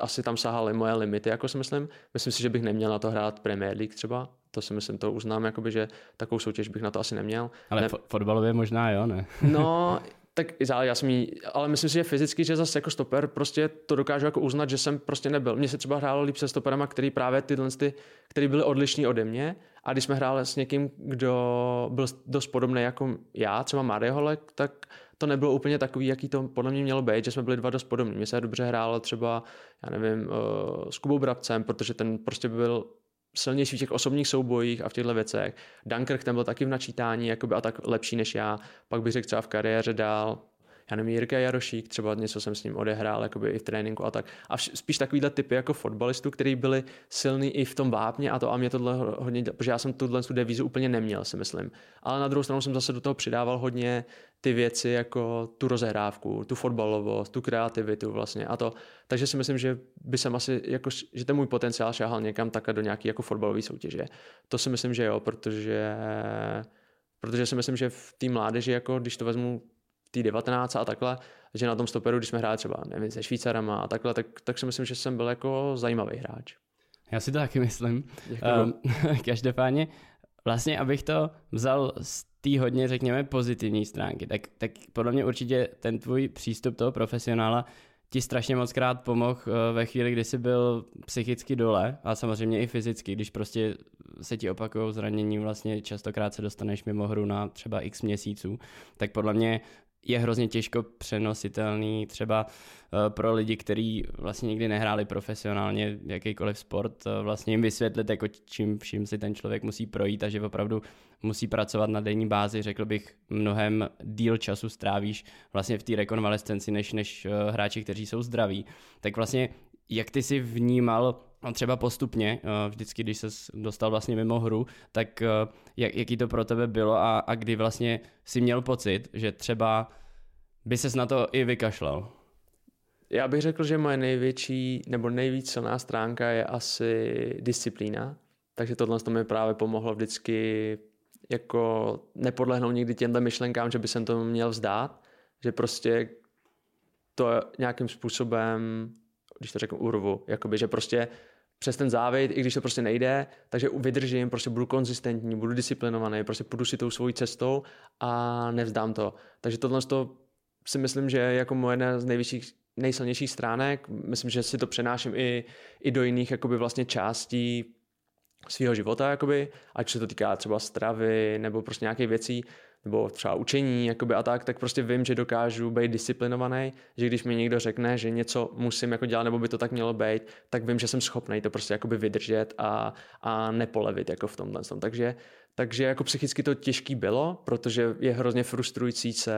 asi tam sahaly moje limity, jako si myslím. Myslím si, že bych neměl na to hrát Premier League třeba. To si myslím, to uznám, jakoby, že takovou soutěž bych na to asi neměl. Ale ne... fotbalově možná jo, ne? no, tak já jsem jí, ale myslím si, že fyzicky, že zase jako stoper prostě to dokážu jako uznat, že jsem prostě nebyl. Mně se třeba hrálo líp se stoperama, který právě tyhle, ty, který byly odlišní ode mě a když jsme hráli s někým, kdo byl dost podobný jako já, třeba Mario Holek, tak to nebylo úplně takový, jaký to podle mě mělo být, že jsme byli dva dost podobní. Mně se dobře hrálo třeba, já nevím, uh, s Kubou Brabcem, protože ten prostě byl silnější v těch osobních soubojích a v těchto věcech. Dunkirk ten byl taky v načítání jakoby, a tak lepší než já. Pak bych řekl třeba v kariéře dál já nevím, Jirka Jarošík, třeba něco jsem s ním odehrál jakoby i v tréninku a tak. A spíš takovýhle typy jako fotbalistů, který byli silní i v tom vápně a to a mě tohle hodně, protože já jsem tuhle tu devízu úplně neměl, si myslím. Ale na druhou stranu jsem zase do toho přidával hodně ty věci jako tu rozehrávku, tu fotbalovost, tu kreativitu vlastně a to. Takže si myslím, že by jsem asi, jako, že ten můj potenciál šáhal někam takhle do nějaký jako fotbalové soutěže. To si myslím, že jo, protože protože si myslím, že v té mládeži, jako když to vezmu té 19 a takhle, že na tom stoperu, když jsme hráli třeba nevím, se Švýcarama a takhle, tak, tak si myslím, že jsem byl jako zajímavý hráč. Já si to taky myslím. Um, každopádně, vlastně abych to vzal z té hodně, řekněme, pozitivní stránky, tak, tak podle mě určitě ten tvůj přístup toho profesionála ti strašně moc krát pomohl eh, ve chvíli, kdy jsi byl psychicky dole a samozřejmě i fyzicky, když prostě se ti opakují zranění, vlastně častokrát se dostaneš mimo hru na třeba x měsíců, tak podle mě je hrozně těžko přenositelný třeba eh, pro lidi, kteří vlastně nikdy nehráli profesionálně jakýkoliv sport, eh, vlastně jim vysvětlit, jako čím vším si ten člověk musí projít a že opravdu musí pracovat na denní bázi, řekl bych, mnohem díl času strávíš vlastně v té rekonvalescenci, než, než eh, hráči, kteří jsou zdraví. Tak vlastně jak ty si vnímal třeba postupně, eh, vždycky, když se dostal vlastně mimo hru, tak eh, jak, jaký to pro tebe bylo a, a kdy vlastně si měl pocit, že třeba by ses na to i vykašlal? Já bych řekl, že moje největší nebo nejvíc silná stránka je asi disciplína, takže tohle to mi právě pomohlo vždycky jako nepodlehnout nikdy těmhle myšlenkám, že by jsem to měl vzdát, že prostě to nějakým způsobem, když to řeknu, urvu, jakoby, že prostě přes ten závit, i když to prostě nejde, takže vydržím, prostě budu konzistentní, budu disciplinovaný, prostě půjdu si tou svojí cestou a nevzdám to. Takže tohle to si myslím, že je jako moje jedna z nejvyšších, nejsilnějších stránek. Myslím, že si to přenáším i, i do jiných jakoby vlastně částí svého života, jakoby, ať se to týká třeba stravy nebo prostě nějakých věcí, nebo třeba učení jakoby a tak, tak prostě vím, že dokážu být disciplinovaný, že když mi někdo řekne, že něco musím jako dělat, nebo by to tak mělo být, tak vím, že jsem schopný to prostě jakoby vydržet a, a nepolevit jako v tomhle. Takže, takže jako psychicky to těžký bylo, protože je hrozně frustrující se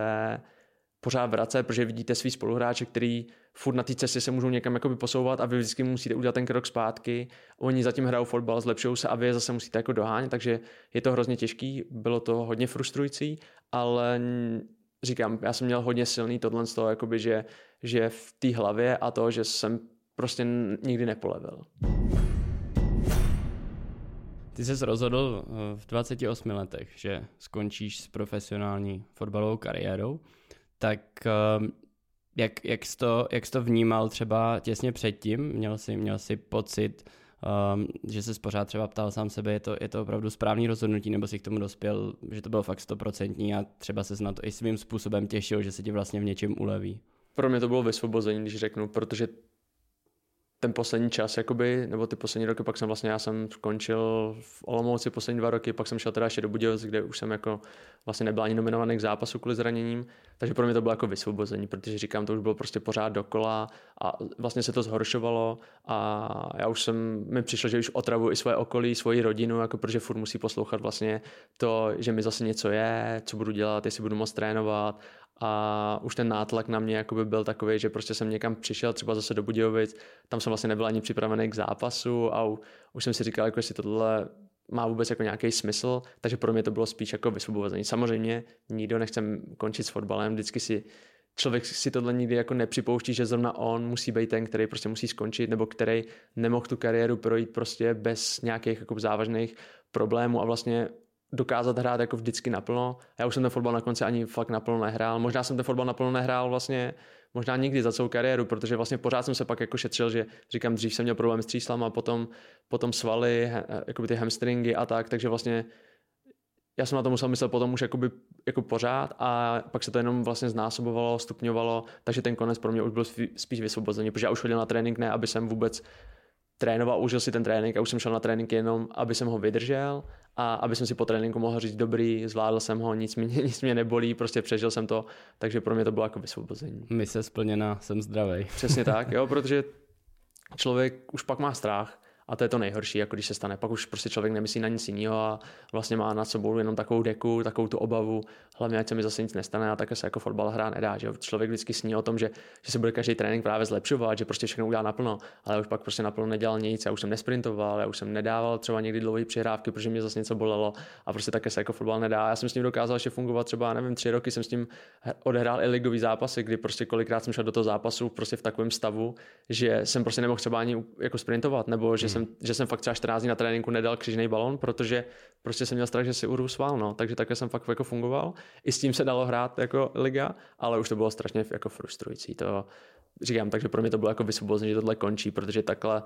pořád vracet, protože vidíte svý spoluhráče, který furt na té cestě se můžou někam jakoby posouvat a vy vždycky musíte udělat ten krok zpátky. Oni zatím hrajou fotbal, zlepšují se a vy je zase musíte jako dohánět, takže je to hrozně těžký, bylo to hodně frustrující, ale říkám, já jsem měl hodně silný tohle z toho, jakoby, že, že v té hlavě a to, že jsem prostě nikdy nepolevil. Ty jsi rozhodl eh, v 28 letech, že skončíš s profesionální fotbalovou kariérou tak ehm, jak, jak, jsi to, jak jsi to vnímal třeba těsně předtím? Měl jsi, měl jsi pocit, um, že se pořád třeba ptal sám sebe, je to, je to opravdu správný rozhodnutí, nebo si k tomu dospěl, že to bylo fakt stoprocentní a třeba se na to i svým způsobem těšil, že se ti vlastně v něčem uleví? Pro mě to bylo vysvobození, když řeknu, protože ten poslední čas, jakoby, nebo ty poslední roky, pak jsem vlastně, já jsem skončil v Olomouci poslední dva roky, pak jsem šel teda ještě do Budějovic, kde už jsem jako vlastně nebyl ani nominovaný k zápasu kvůli zraněním, takže pro mě to bylo jako vysvobození, protože říkám, to už bylo prostě pořád dokola a vlastně se to zhoršovalo a já už jsem, mi přišlo, že už otravu i svoje okolí, svoji rodinu, jako protože furt musí poslouchat vlastně to, že mi zase něco je, co budu dělat, jestli budu moc trénovat a už ten nátlak na mě jakoby byl takový, že prostě jsem někam přišel, třeba zase do Budějovic, tam jsem vlastně nebyl ani připravený k zápasu a už jsem si říkal, jako jestli tohle má vůbec jako nějaký smysl, takže pro mě to bylo spíš jako vysvobození. Samozřejmě nikdo nechce končit s fotbalem, vždycky si člověk si tohle nikdy jako nepřipouští, že zrovna on musí být ten, který prostě musí skončit, nebo který nemohl tu kariéru projít prostě bez nějakých jako závažných problémů a vlastně dokázat hrát jako vždycky naplno. Já už jsem ten fotbal na konci ani fakt naplno nehrál. Možná jsem ten fotbal naplno nehrál vlastně možná nikdy za celou kariéru, protože vlastně pořád jsem se pak jako šetřil, že říkám, dřív jsem měl problém s tříslama, potom, potom svaly, jakoby ty hamstringy a tak, takže vlastně já jsem na to musel myslet potom už jakoby, jako pořád a pak se to jenom vlastně znásobovalo, stupňovalo, takže ten konec pro mě už byl spíš vysvobozený, protože já už chodil na trénink ne, aby jsem vůbec trénoval, užil si ten trénink a už jsem šel na trénink jenom, aby jsem ho vydržel a aby jsem si po tréninku mohl říct dobrý, zvládl jsem ho, nic mě, nic mě nebolí, prostě přežil jsem to, takže pro mě to bylo jako vysvobození. Mise splněna, jsem zdravý. Přesně tak, jo, protože člověk už pak má strach a to je to nejhorší, jako když se stane. Pak už prostě člověk nemyslí na nic jiného a vlastně má nad sebou jenom takovou deku, takovou tu obavu, hlavně ať se mi zase nic nestane a také se jako fotbal hrá nedá. Že člověk vždycky sní o tom, že, že se bude každý trénink právě zlepšovat, že prostě všechno udělá naplno, ale už pak prostě naplno nedělal nic, já už jsem nesprintoval, já už jsem nedával třeba někdy dlouhé přihrávky, protože mě zase něco bolelo a prostě také se jako fotbal nedá. Já jsem s ním dokázal ještě fungovat třeba, nevím, tři roky jsem s ním odehrál i ligový zápasy, kdy prostě kolikrát jsem šel do toho zápasu prostě v takovém stavu, že jsem prostě nemohl třeba ani jako sprintovat, nebo že. Jsem, že jsem fakt třeba 14 dní na tréninku nedal křižný balon, protože prostě jsem měl strach, že si urvu sval, no. takže také jsem fakt jako fungoval. I s tím se dalo hrát jako liga, ale už to bylo strašně jako frustrující. To říkám, takže pro mě to bylo jako vysvobození, že tohle končí, protože takhle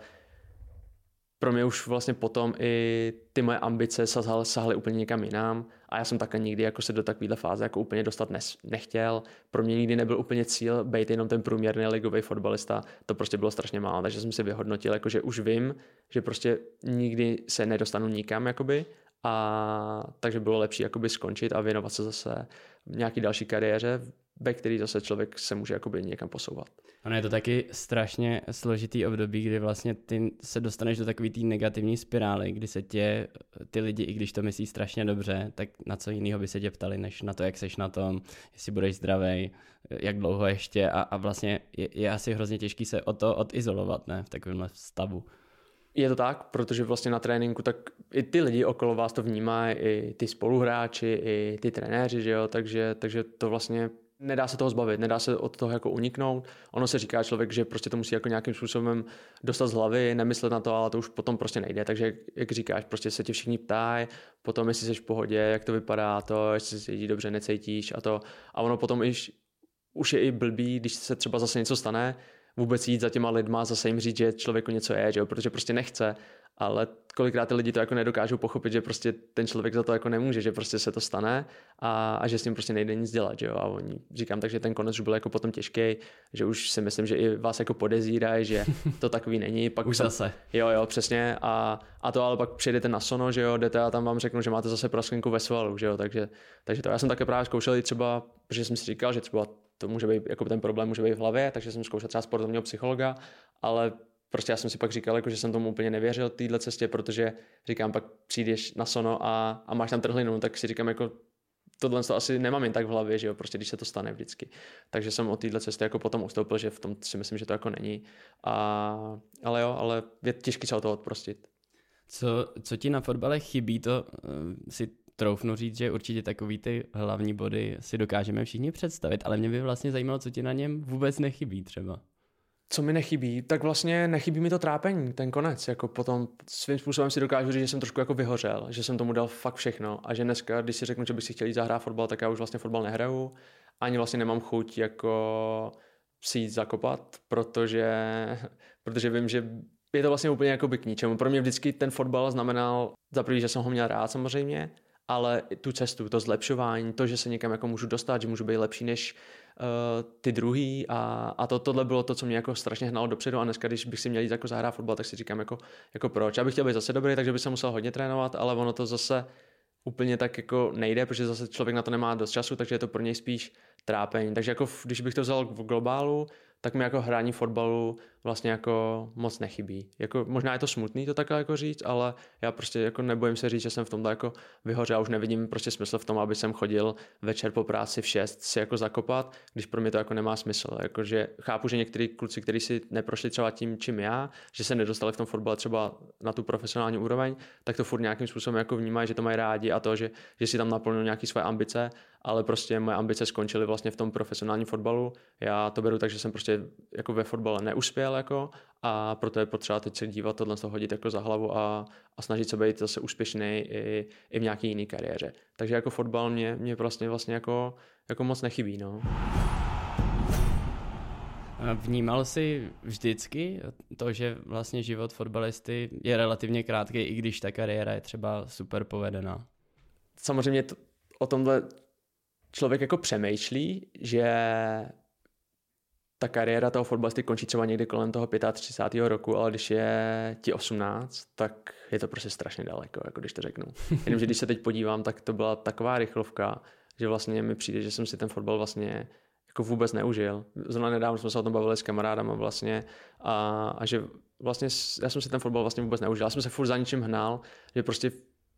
pro mě už vlastně potom i ty moje ambice sahaly, sahaly úplně někam jinam a já jsem také nikdy jako se do takovéhle fáze jako úplně dostat nes, nechtěl. Pro mě nikdy nebyl úplně cíl být jenom ten průměrný ligový fotbalista, to prostě bylo strašně málo, takže jsem si vyhodnotil, jako že už vím, že prostě nikdy se nedostanu nikam, jakoby, a takže bylo lepší jakoby skončit a věnovat se zase nějaký další kariéře, ve který zase člověk se může jakoby někam posouvat. Ano, je to taky strašně složitý období, kdy vlastně ty se dostaneš do takové té negativní spirály, kdy se tě ty lidi, i když to myslí strašně dobře, tak na co jiného by se tě ptali, než na to, jak seš na tom, jestli budeš zdravý, jak dlouho ještě a, a vlastně je, je asi hrozně těžký se o to odizolovat, ne, v takovémhle stavu. Je to tak, protože vlastně na tréninku tak i ty lidi okolo vás to vnímají, i ty spoluhráči, i ty trenéři, že jo, takže, takže to vlastně nedá se toho zbavit, nedá se od toho jako uniknout. Ono se říká člověk, že prostě to musí jako nějakým způsobem dostat z hlavy, nemyslet na to, ale to už potom prostě nejde. Takže jak říkáš, prostě se tě všichni ptají, potom jestli jsi v pohodě, jak to vypadá, to, jestli se cítíš dobře, necítíš a to. A ono potom, když už je i blbý, když se třeba zase něco stane, vůbec jít za těma lidma, zase jim říct, že člověku něco je, že jo? protože prostě nechce ale kolikrát ty lidi to jako nedokážou pochopit, že prostě ten člověk za to jako nemůže, že prostě se to stane a, a že s tím prostě nejde nic dělat, že jo? A oni říkám tak, že ten konec už byl jako potom těžký, že už si myslím, že i vás jako podezírají, že to takový není. Pak už zase. Jo, jo, přesně. A, a to ale pak přijedete na sono, že jo, jdete a tam vám řeknu, že máte zase prasklinku ve svalu, že jo, takže, takže to já jsem také právě zkoušel i třeba, protože jsem si říkal, že třeba to může být, jako ten problém může být v hlavě, takže jsem zkoušel třeba sportovního psychologa, ale prostě já jsem si pak říkal, jako, že jsem tomu úplně nevěřil téhle cestě, protože říkám, pak přijdeš na sono a, a máš tam trhlinu, tak si říkám, jako tohle to asi nemám jen tak v hlavě, že jo, prostě když se to stane vždycky. Takže jsem od téhle cesty jako potom ustoupil, že v tom si myslím, že to jako není. A, ale jo, ale je těžké se o to odprostit. Co, co ti na fotbale chybí, to uh, si troufnu říct, že určitě takový ty hlavní body si dokážeme všichni představit, ale mě by vlastně zajímalo, co ti na něm vůbec nechybí třeba co mi nechybí, tak vlastně nechybí mi to trápení, ten konec. Jako potom svým způsobem si dokážu říct, že jsem trošku jako vyhořel, že jsem tomu dal fakt všechno a že dneska, když si řeknu, že bych si chtěl jít zahrát fotbal, tak já už vlastně fotbal nehraju. Ani vlastně nemám chuť jako si jít zakopat, protože, protože vím, že je to vlastně úplně jako by k ničemu. Pro mě vždycky ten fotbal znamenal za prvý, že jsem ho měl rád samozřejmě, ale tu cestu, to zlepšování, to, že se někam jako můžu dostat, že můžu být lepší než uh, ty druhý a, a to, tohle bylo to, co mě jako strašně hnalo dopředu a dneska, když bych si měl jít jako zahrát fotbal, tak si říkám jako, jako proč. Já bych chtěl být zase dobrý, takže bych se musel hodně trénovat, ale ono to zase úplně tak jako nejde, protože zase člověk na to nemá dost času, takže je to pro něj spíš trápení. Takže jako když bych to vzal v globálu, tak mi jako hraní fotbalu vlastně jako moc nechybí. Jako, možná je to smutný to takhle jako říct, ale já prostě jako nebojím se říct, že jsem v tomto jako vyhořel, už nevidím prostě smysl v tom, aby jsem chodil večer po práci v 6 si jako zakopat, když pro mě to jako nemá smysl. Jako, že chápu, že někteří kluci, kteří si neprošli třeba tím, čím já, že se nedostali v tom fotbale třeba na tu profesionální úroveň, tak to furt nějakým způsobem jako vnímají, že to mají rádi a to, že, že si tam naplňují nějaké své ambice, ale prostě moje ambice skončily vlastně v tom profesionálním fotbalu. Já to beru tak, že jsem prostě jako ve fotbale neuspěl jako a proto je potřeba teď se dívat tohle to hodit jako za hlavu a, a snažit se být zase úspěšný i, i v nějaké jiné kariéře. Takže jako fotbal mě, mě vlastně, vlastně jako, jako moc nechybí. No. Vnímal jsi vždycky to, že vlastně život fotbalisty je relativně krátký, i když ta kariéra je třeba super povedená? Samozřejmě to, o tomhle člověk jako přemýšlí, že ta kariéra toho fotbalisty končí třeba někdy kolem toho 35. roku, ale když je ti 18, tak je to prostě strašně daleko, jako když to řeknu. Jenomže když se teď podívám, tak to byla taková rychlovka, že vlastně mi přijde, že jsem si ten fotbal vlastně jako vůbec neužil. Zrovna nedávno jsme se o tom bavili s kamarádama vlastně a, a že vlastně já jsem si ten fotbal vlastně vůbec neužil. Já jsem se furt za ničím hnal, že prostě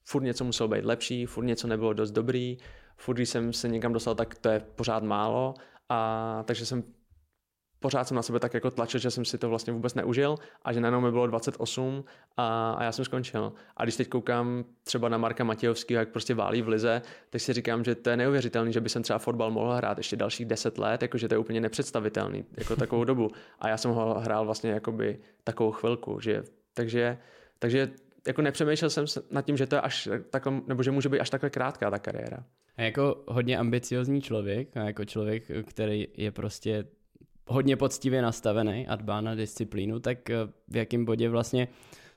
furt něco muselo být lepší, furt něco nebylo dost dobrý, furt když jsem se někam dostal, tak to je pořád málo a takže jsem pořád jsem na sebe tak jako tlačil, že jsem si to vlastně vůbec neužil a že najednou mi bylo 28 a, a já jsem skončil. A když teď koukám třeba na Marka Matějovského, jak prostě válí v lize, tak si říkám, že to je neuvěřitelný, že by jsem třeba fotbal mohl hrát ještě dalších 10 let, jakože to je úplně nepředstavitelný, jako takovou dobu. A já jsem ho hrál vlastně jakoby takovou chvilku, že takže, takže jako nepřemýšlel jsem nad tím, že to je až takhle, nebo že může být až takhle krátká ta kariéra. A jako hodně ambiciozní člověk, a jako člověk, který je prostě hodně poctivě nastavený a dbá na disciplínu, tak eh, v jakém bodě vlastně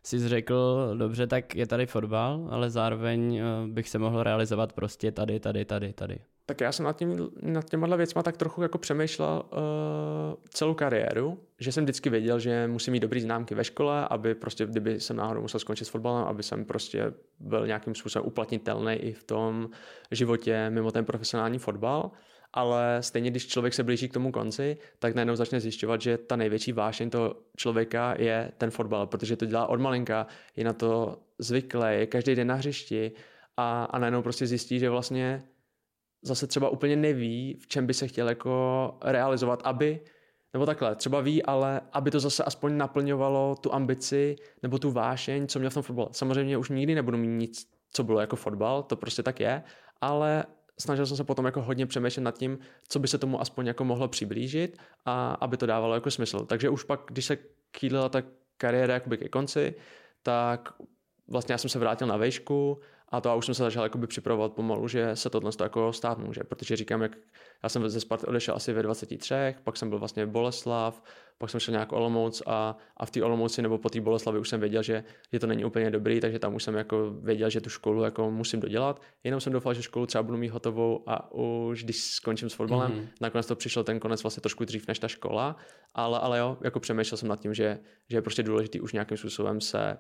si řekl, dobře, tak je tady fotbal, ale zároveň eh, bych se mohl realizovat prostě tady, tady, tady, tady. Tak já jsem nad, tím, nad těma věcma tak trochu jako přemýšlel uh, celou kariéru, že jsem vždycky věděl, že musím mít dobrý známky ve škole, aby prostě, kdyby jsem náhodou musel skončit s fotbalem, aby jsem prostě byl nějakým způsobem uplatnitelný i v tom životě mimo ten profesionální fotbal. Ale stejně, když člověk se blíží k tomu konci, tak najednou začne zjišťovat, že ta největší vášeň toho člověka je ten fotbal, protože to dělá od malinka, je na to zvyklé, je každý den na hřišti a, a najednou prostě zjistí, že vlastně zase třeba úplně neví, v čem by se chtěl jako realizovat, aby nebo takhle, třeba ví, ale aby to zase aspoň naplňovalo tu ambici nebo tu vášeň, co měl v tom fotbale. Samozřejmě už nikdy nebudu mít nic, co bylo jako fotbal, to prostě tak je, ale snažil jsem se potom jako hodně přemýšlet nad tím, co by se tomu aspoň jako mohlo přiblížit a aby to dávalo jako smysl. Takže už pak, když se kýlila ta kariéra jakoby ke konci, tak vlastně já jsem se vrátil na vejšku A to já už jsem se začal jakoby připravovat pomalu, že se tohle jako stát může, protože říkám, jak já jsem ze Sparty odešel asi ve 23, pak jsem byl vlastně v Boleslav, pak jsem šel nějak Olomouc a, a v té Olomouci nebo po té Boleslavi už jsem věděl, že, že to není úplně dobrý, takže tam už jsem jako věděl, že tu školu jako musím dodělat. Jenom jsem doufal, že školu třeba budu mít hotovou a už když skončím s fotbalem, mm-hmm. nakonec to přišel ten konec vlastně trošku dřív než ta škola, ale, ale jo, jako přemýšlel jsem nad tím, že, že je prostě důležité už nějakým způsobem se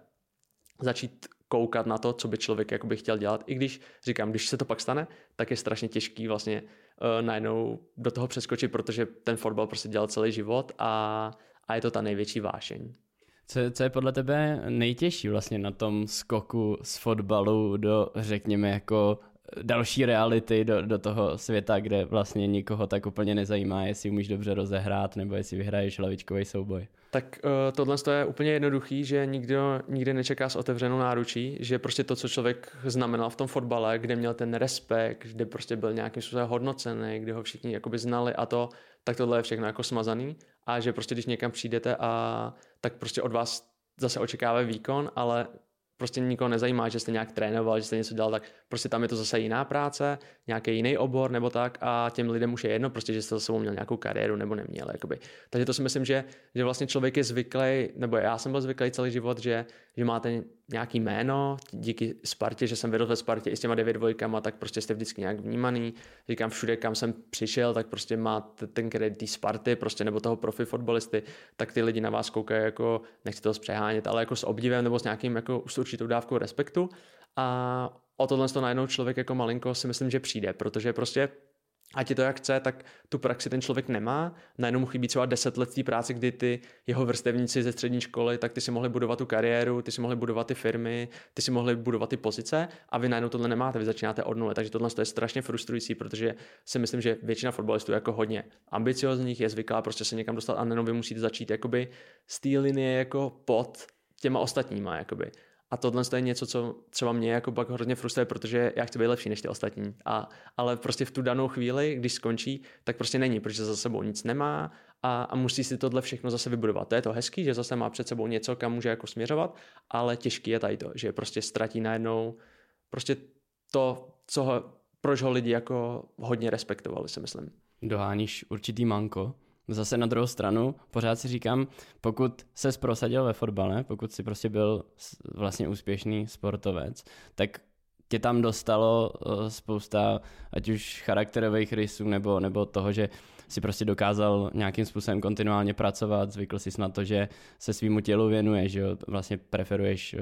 začít koukat na to, co by člověk jakoby chtěl dělat. I když říkám, když se to pak stane, tak je strašně těžký vlastně uh, najednou do toho přeskočit, protože ten fotbal prostě dělal celý život a, a je to ta největší vášeň. Co, co je podle tebe nejtěžší vlastně na tom skoku z fotbalu do, řekněme, jako další reality do, do toho světa, kde vlastně nikoho tak úplně nezajímá, jestli umíš dobře rozehrát nebo jestli vyhraješ hlavičkový souboj. Tak uh, tohle je úplně jednoduchý, že nikdo nikdy nečeká s otevřenou náručí, že prostě to, co člověk znamenal v tom fotbale, kde měl ten respekt, kde prostě byl nějakým způsobem hodnocený, kde ho všichni jakoby znali a to, tak tohle je všechno jako smazaný. A že prostě když někam přijdete a tak prostě od vás zase očekávají výkon, ale prostě nikoho nezajímá, že jste nějak trénoval, že jste něco dělal, tak prostě tam je to zase jiná práce, nějaký jiný obor nebo tak a těm lidem už je jedno, prostě, že jste za sebou měl nějakou kariéru nebo neměl. Jakoby. Takže to si myslím, že, že vlastně člověk je zvyklý, nebo já jsem byl zvyklý celý život, že, že máte nějaký jméno, díky Spartě, že jsem vyrostl ve Spartě i s těma 9 dvojkama, tak prostě jste vždycky nějak vnímaný. Říkám, všude, kam jsem přišel, tak prostě máte ten kredit té Sparty, prostě nebo toho profi fotbalisty, tak ty lidi na vás koukají jako, nechci to zpřehánět, ale jako s obdivem nebo s nějakým jako s určitou dávkou respektu. A o tohle to najednou člověk jako malinko si myslím, že přijde, protože prostě ať je to jak chce, tak tu praxi ten člověk nemá. Najednou mu chybí třeba 10 let té práce, kdy ty jeho vrstevníci ze střední školy, tak ty si mohli budovat tu kariéru, ty si mohli budovat ty firmy, ty si mohli budovat ty pozice a vy najednou tohle nemáte, vy začínáte od nuly. Takže tohle je strašně frustrující, protože si myslím, že většina fotbalistů jako hodně ambiciozních, je zvyklá prostě se někam dostat a najednou vy musíte začít jakoby z té linie jako pod těma ostatníma. Jakoby. A tohle je něco, co třeba mě jako pak hodně frustruje, protože já chci být lepší než ty ostatní. A, ale prostě v tu danou chvíli, když skončí, tak prostě není, protože za sebou nic nemá a, a musí si tohle všechno zase vybudovat. To je to hezký, že zase má před sebou něco, kam může jako směřovat, ale těžký je tady to, že prostě ztratí najednou prostě to, co ho, proč ho lidi jako hodně respektovali, si myslím. Doháníš určitý manko, Zase na druhou stranu, pořád si říkám, pokud se prosadil ve fotbale, pokud si prostě byl vlastně úspěšný sportovec, tak tě tam dostalo eh, spousta ať už charakterových rysů nebo, nebo toho, že si prostě dokázal nějakým způsobem kontinuálně pracovat, zvykl jsi na to, že se svýmu tělu věnuješ, že vlastně preferuješ eh,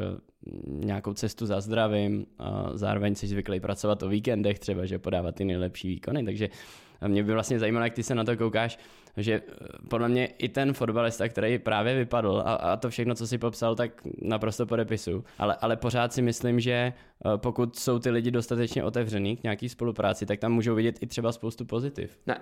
nějakou cestu za zdravím, a zároveň jsi zvyklý pracovat o víkendech třeba, že podávat ty nejlepší výkony, takže mě by vlastně zajímalo, jak ty se na to koukáš, že eh, podle mě i ten fotbalista, který právě vypadl a, a to všechno, co si popsal, tak naprosto podepisu. Ale, ale pořád si myslím, že eh, pokud jsou ty lidi dostatečně otevřený k nějaký spolupráci, tak tam můžou vidět i třeba spoustu pozitiv. Ne,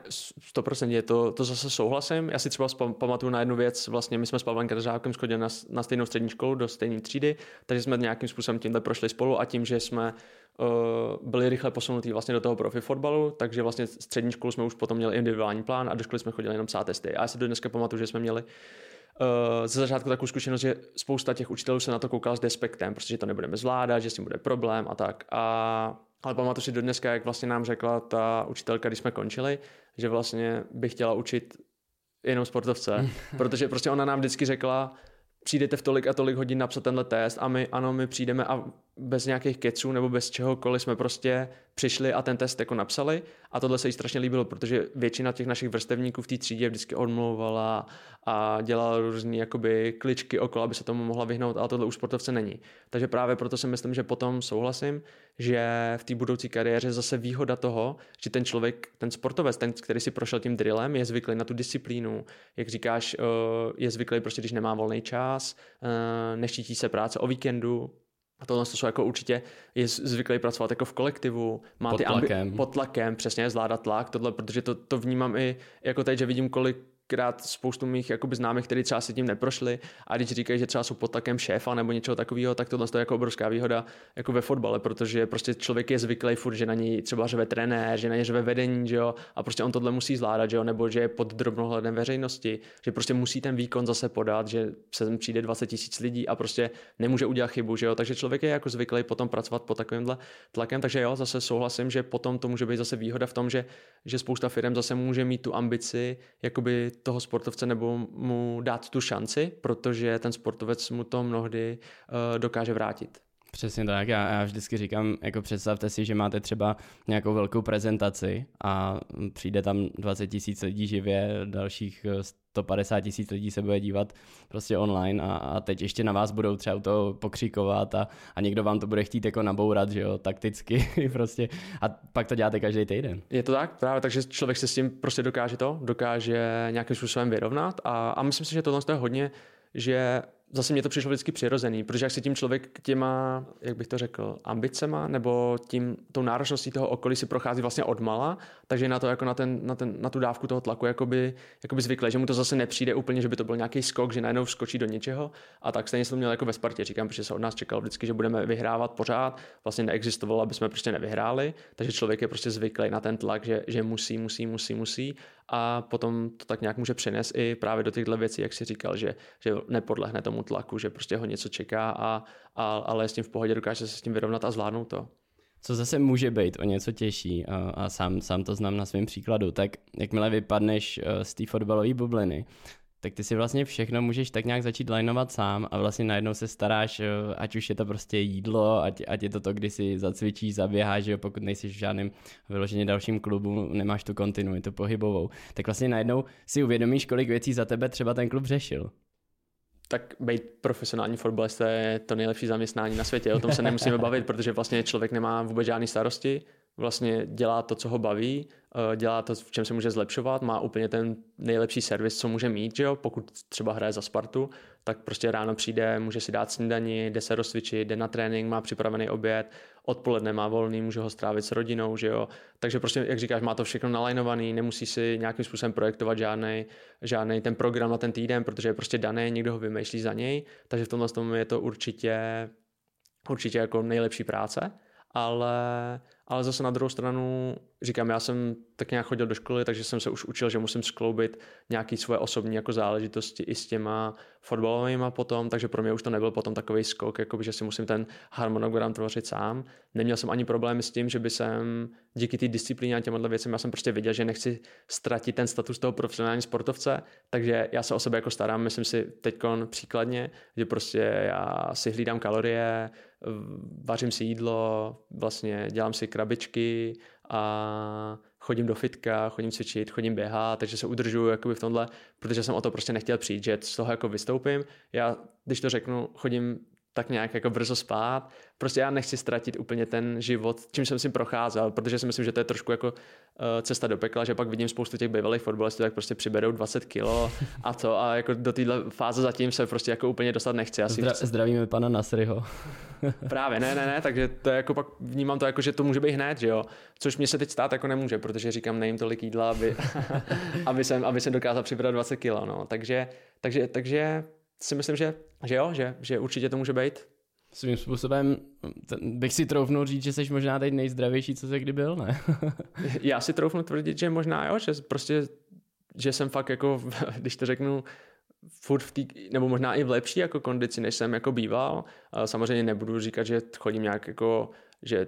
100% je to, to zase souhlasím. Já si třeba pamatuju na jednu věc, vlastně my jsme s Pavlem Krzákem schodili na, na stejnou střední školu, do stejné třídy, takže jsme nějakým způsobem tímhle prošli spolu a tím, že jsme byli rychle posunutí vlastně do toho profi fotbalu, takže vlastně střední školu jsme už potom měli individuální plán a do školy jsme chodili jenom psát testy. A já si do dneska pamatuju, že jsme měli uh, ze začátku takovou zkušenost, že spousta těch učitelů se na to koukal s despektem, protože to nebudeme zvládat, že s tím bude problém a tak. A, ale pamatuju si do dneska, jak vlastně nám řekla ta učitelka, když jsme končili, že vlastně by chtěla učit jenom sportovce, protože prostě ona nám vždycky řekla, přijdete v tolik a tolik hodin napsat tenhle test a my ano, my přijdeme a bez nějakých keců nebo bez čehokoliv jsme prostě přišli a ten test jako napsali a tohle se jí strašně líbilo, protože většina těch našich vrstevníků v té třídě vždycky odmlouvala a dělala různé jakoby kličky okolo, aby se tomu mohla vyhnout, ale tohle už sportovce není. Takže právě proto si myslím, že potom souhlasím, že v té budoucí kariéře zase výhoda toho, že ten člověk, ten sportovec, ten, který si prošel tím drillem, je zvyklý na tu disciplínu, jak říkáš, eh, je zvyklý prostě, když nemá volný čas, eh, neštítí se práce o víkendu, a tohle jsou jako určitě, je zvyklý pracovat jako v kolektivu, má pod ty tlakem. Ambi- pod tlakem, přesně zvládat tlak, tohle, protože to, to vnímám i jako teď, že vidím, kolik krát spoustu mých jakoby známých, kteří třeba si tím neprošli. A když říkají, že třeba jsou pod takem šéfa nebo něčeho takového, tak tohle je jako obrovská výhoda jako ve fotbale, protože prostě člověk je zvyklý furt, že na něj třeba řve trenér, že na něj řve vedení, že jo, a prostě on tohle musí zvládat, že jo, nebo že je pod drobnohledem veřejnosti, že prostě musí ten výkon zase podat, že se přijde 20 tisíc lidí a prostě nemůže udělat chybu, že jo, takže člověk je jako zvyklý potom pracovat pod takovýmhle tlakem, takže jo, zase souhlasím, že potom to může být zase výhoda v tom, že, že spousta firm zase může mít tu ambici jakoby toho sportovce nebo mu dát tu šanci, protože ten sportovec mu to mnohdy uh, dokáže vrátit. Přesně tak, já, já vždycky říkám, jako představte si, že máte třeba nějakou velkou prezentaci a přijde tam 20 tisíc lidí živě, dalších 150 tisíc lidí se bude dívat prostě online a, a teď ještě na vás budou třeba to pokřikovat a, a někdo vám to bude chtít jako nabourat, že jo, takticky prostě a pak to děláte každý týden. Je to tak, právě, takže člověk se s tím prostě dokáže to, dokáže nějakým způsobem vyrovnat a, a myslím si, že tohle je hodně, že zase mě to přišlo vždycky přirozený, protože jak se tím člověk těma, jak bych to řekl, ambicema nebo tím, tou náročností toho okolí si prochází vlastně odmala, takže na to jako na, ten, na, ten, na tu dávku toho tlaku jakoby, jakoby zvyklé, že mu to zase nepřijde úplně, že by to byl nějaký skok, že najednou skočí do něčeho. A tak stejně jsem měl jako ve Spartě, říkám, protože se od nás čekal vždycky, že budeme vyhrávat pořád, vlastně neexistovalo, aby jsme prostě nevyhráli, takže člověk je prostě zvyklý na ten tlak, že, že musí, musí, musí, musí. A potom to tak nějak může přenést i právě do těchto věcí, jak si říkal, že, že nepodlehne tomu tlaku, že prostě ho něco čeká, a, a, ale je s tím v pohodě, dokáže se s tím vyrovnat a zvládnout to. Co zase může být o něco těžší, a, a sám, sám to znám na svém příkladu, tak jakmile vypadneš eh, z té fotbalové bubliny, tak ty si vlastně všechno můžeš tak nějak začít lineovat sám a vlastně najednou se staráš, eh, ať už je to prostě jídlo, ať, ať je to to, kdy si zacvičíš, zaběháš, že jo, pokud nejsi v žádném vyloženě dalším klubu, nemáš tu kontinuitu pohybovou, tak vlastně najednou si uvědomíš, kolik věcí za tebe třeba ten klub řešil. Tak být profesionální fotbalista je to nejlepší zaměstnání na světě, o tom se nemusíme bavit, protože vlastně člověk nemá vůbec žádný starosti, vlastně dělá to, co ho baví, eh, dělá to, v čem se může zlepšovat, má úplně ten nejlepší servis, co může mít, že jo? pokud třeba hraje za Spartu, tak prostě ráno přijde, může si dát snídani, jde se rozcvičit, jde na trénink, má připravený oběd, odpoledne má volný, může ho strávit s rodinou, že jo. Takže prostě, jak říkáš, má to všechno nalajnovaný, nemusí si nějakým způsobem projektovat žádný, žádný ten program na ten týden, protože je prostě daný, někdo ho vymýšlí za něj, takže v tomhle tom je to určitě, určitě jako nejlepší práce, ale ale zase na druhou stranu říkám, já jsem tak nějak chodil do školy, takže jsem se už učil, že musím skloubit nějaké svoje osobní jako záležitosti i s těma fotbalovými potom, takže pro mě už to nebyl potom takový skok, jako že si musím ten harmonogram tvořit sám. Neměl jsem ani problémy s tím, že by jsem díky té disciplíně a těmhle věcem, já jsem prostě viděl, že nechci ztratit ten status toho profesionální sportovce, takže já se o sebe jako starám, myslím si teď příkladně, že prostě já si hlídám kalorie, vařím si jídlo, vlastně dělám si krabičky a chodím do fitka, chodím cvičit, chodím běhat, takže se udržuju jakoby v tomhle, protože jsem o to prostě nechtěl přijít, že z toho jako vystoupím. Já, když to řeknu, chodím tak nějak jako brzo spát. Prostě já nechci ztratit úplně ten život, čím jsem si procházel, protože si myslím, že to je trošku jako uh, cesta do pekla, že pak vidím spoustu těch bývalých fotbalistů, tak prostě přiberou 20 kilo a to a jako do téhle fáze zatím se prostě jako úplně dostat nechci. Asi Zdra- chci... Zdravíme pana Nasryho. Právě, ne, ne, ne, takže to jako pak vnímám to jako, že to může být hned, že jo. Což mě se teď stát jako nemůže, protože říkám, nejím tolik jídla, aby, aby, jsem, aby jsem dokázal přibrat 20 kilo, no. Takže, takže, takže si myslím, že, že jo, že, že určitě to může být. Svým způsobem bych si troufnul říct, že jsi možná teď nejzdravější, co se kdy byl, ne? Já si troufnu tvrdit, že možná jo, že prostě, že jsem fakt jako, když to řeknu, furt v tý, nebo možná i v lepší jako kondici, než jsem jako býval. Samozřejmě nebudu říkat, že chodím nějak jako, že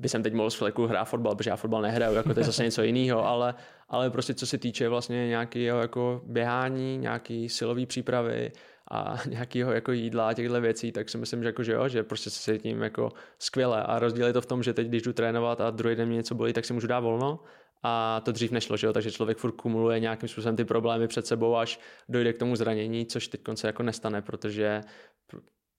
by jsem teď mohl z fleku hrát fotbal, protože já fotbal nehraju, jako to je zase něco jiného, ale, ale prostě co se týče vlastně nějakého jako běhání, nějaký silový přípravy a nějakého jako jídla a těchto věcí, tak si myslím, že, jako, že jo, že prostě se cítím jako skvěle a rozdíl je to v tom, že teď, když jdu trénovat a druhý den mě něco bolí, tak si můžu dát volno a to dřív nešlo, že jo? takže člověk furt kumuluje nějakým způsobem ty problémy před sebou, až dojde k tomu zranění, což teď se jako nestane, protože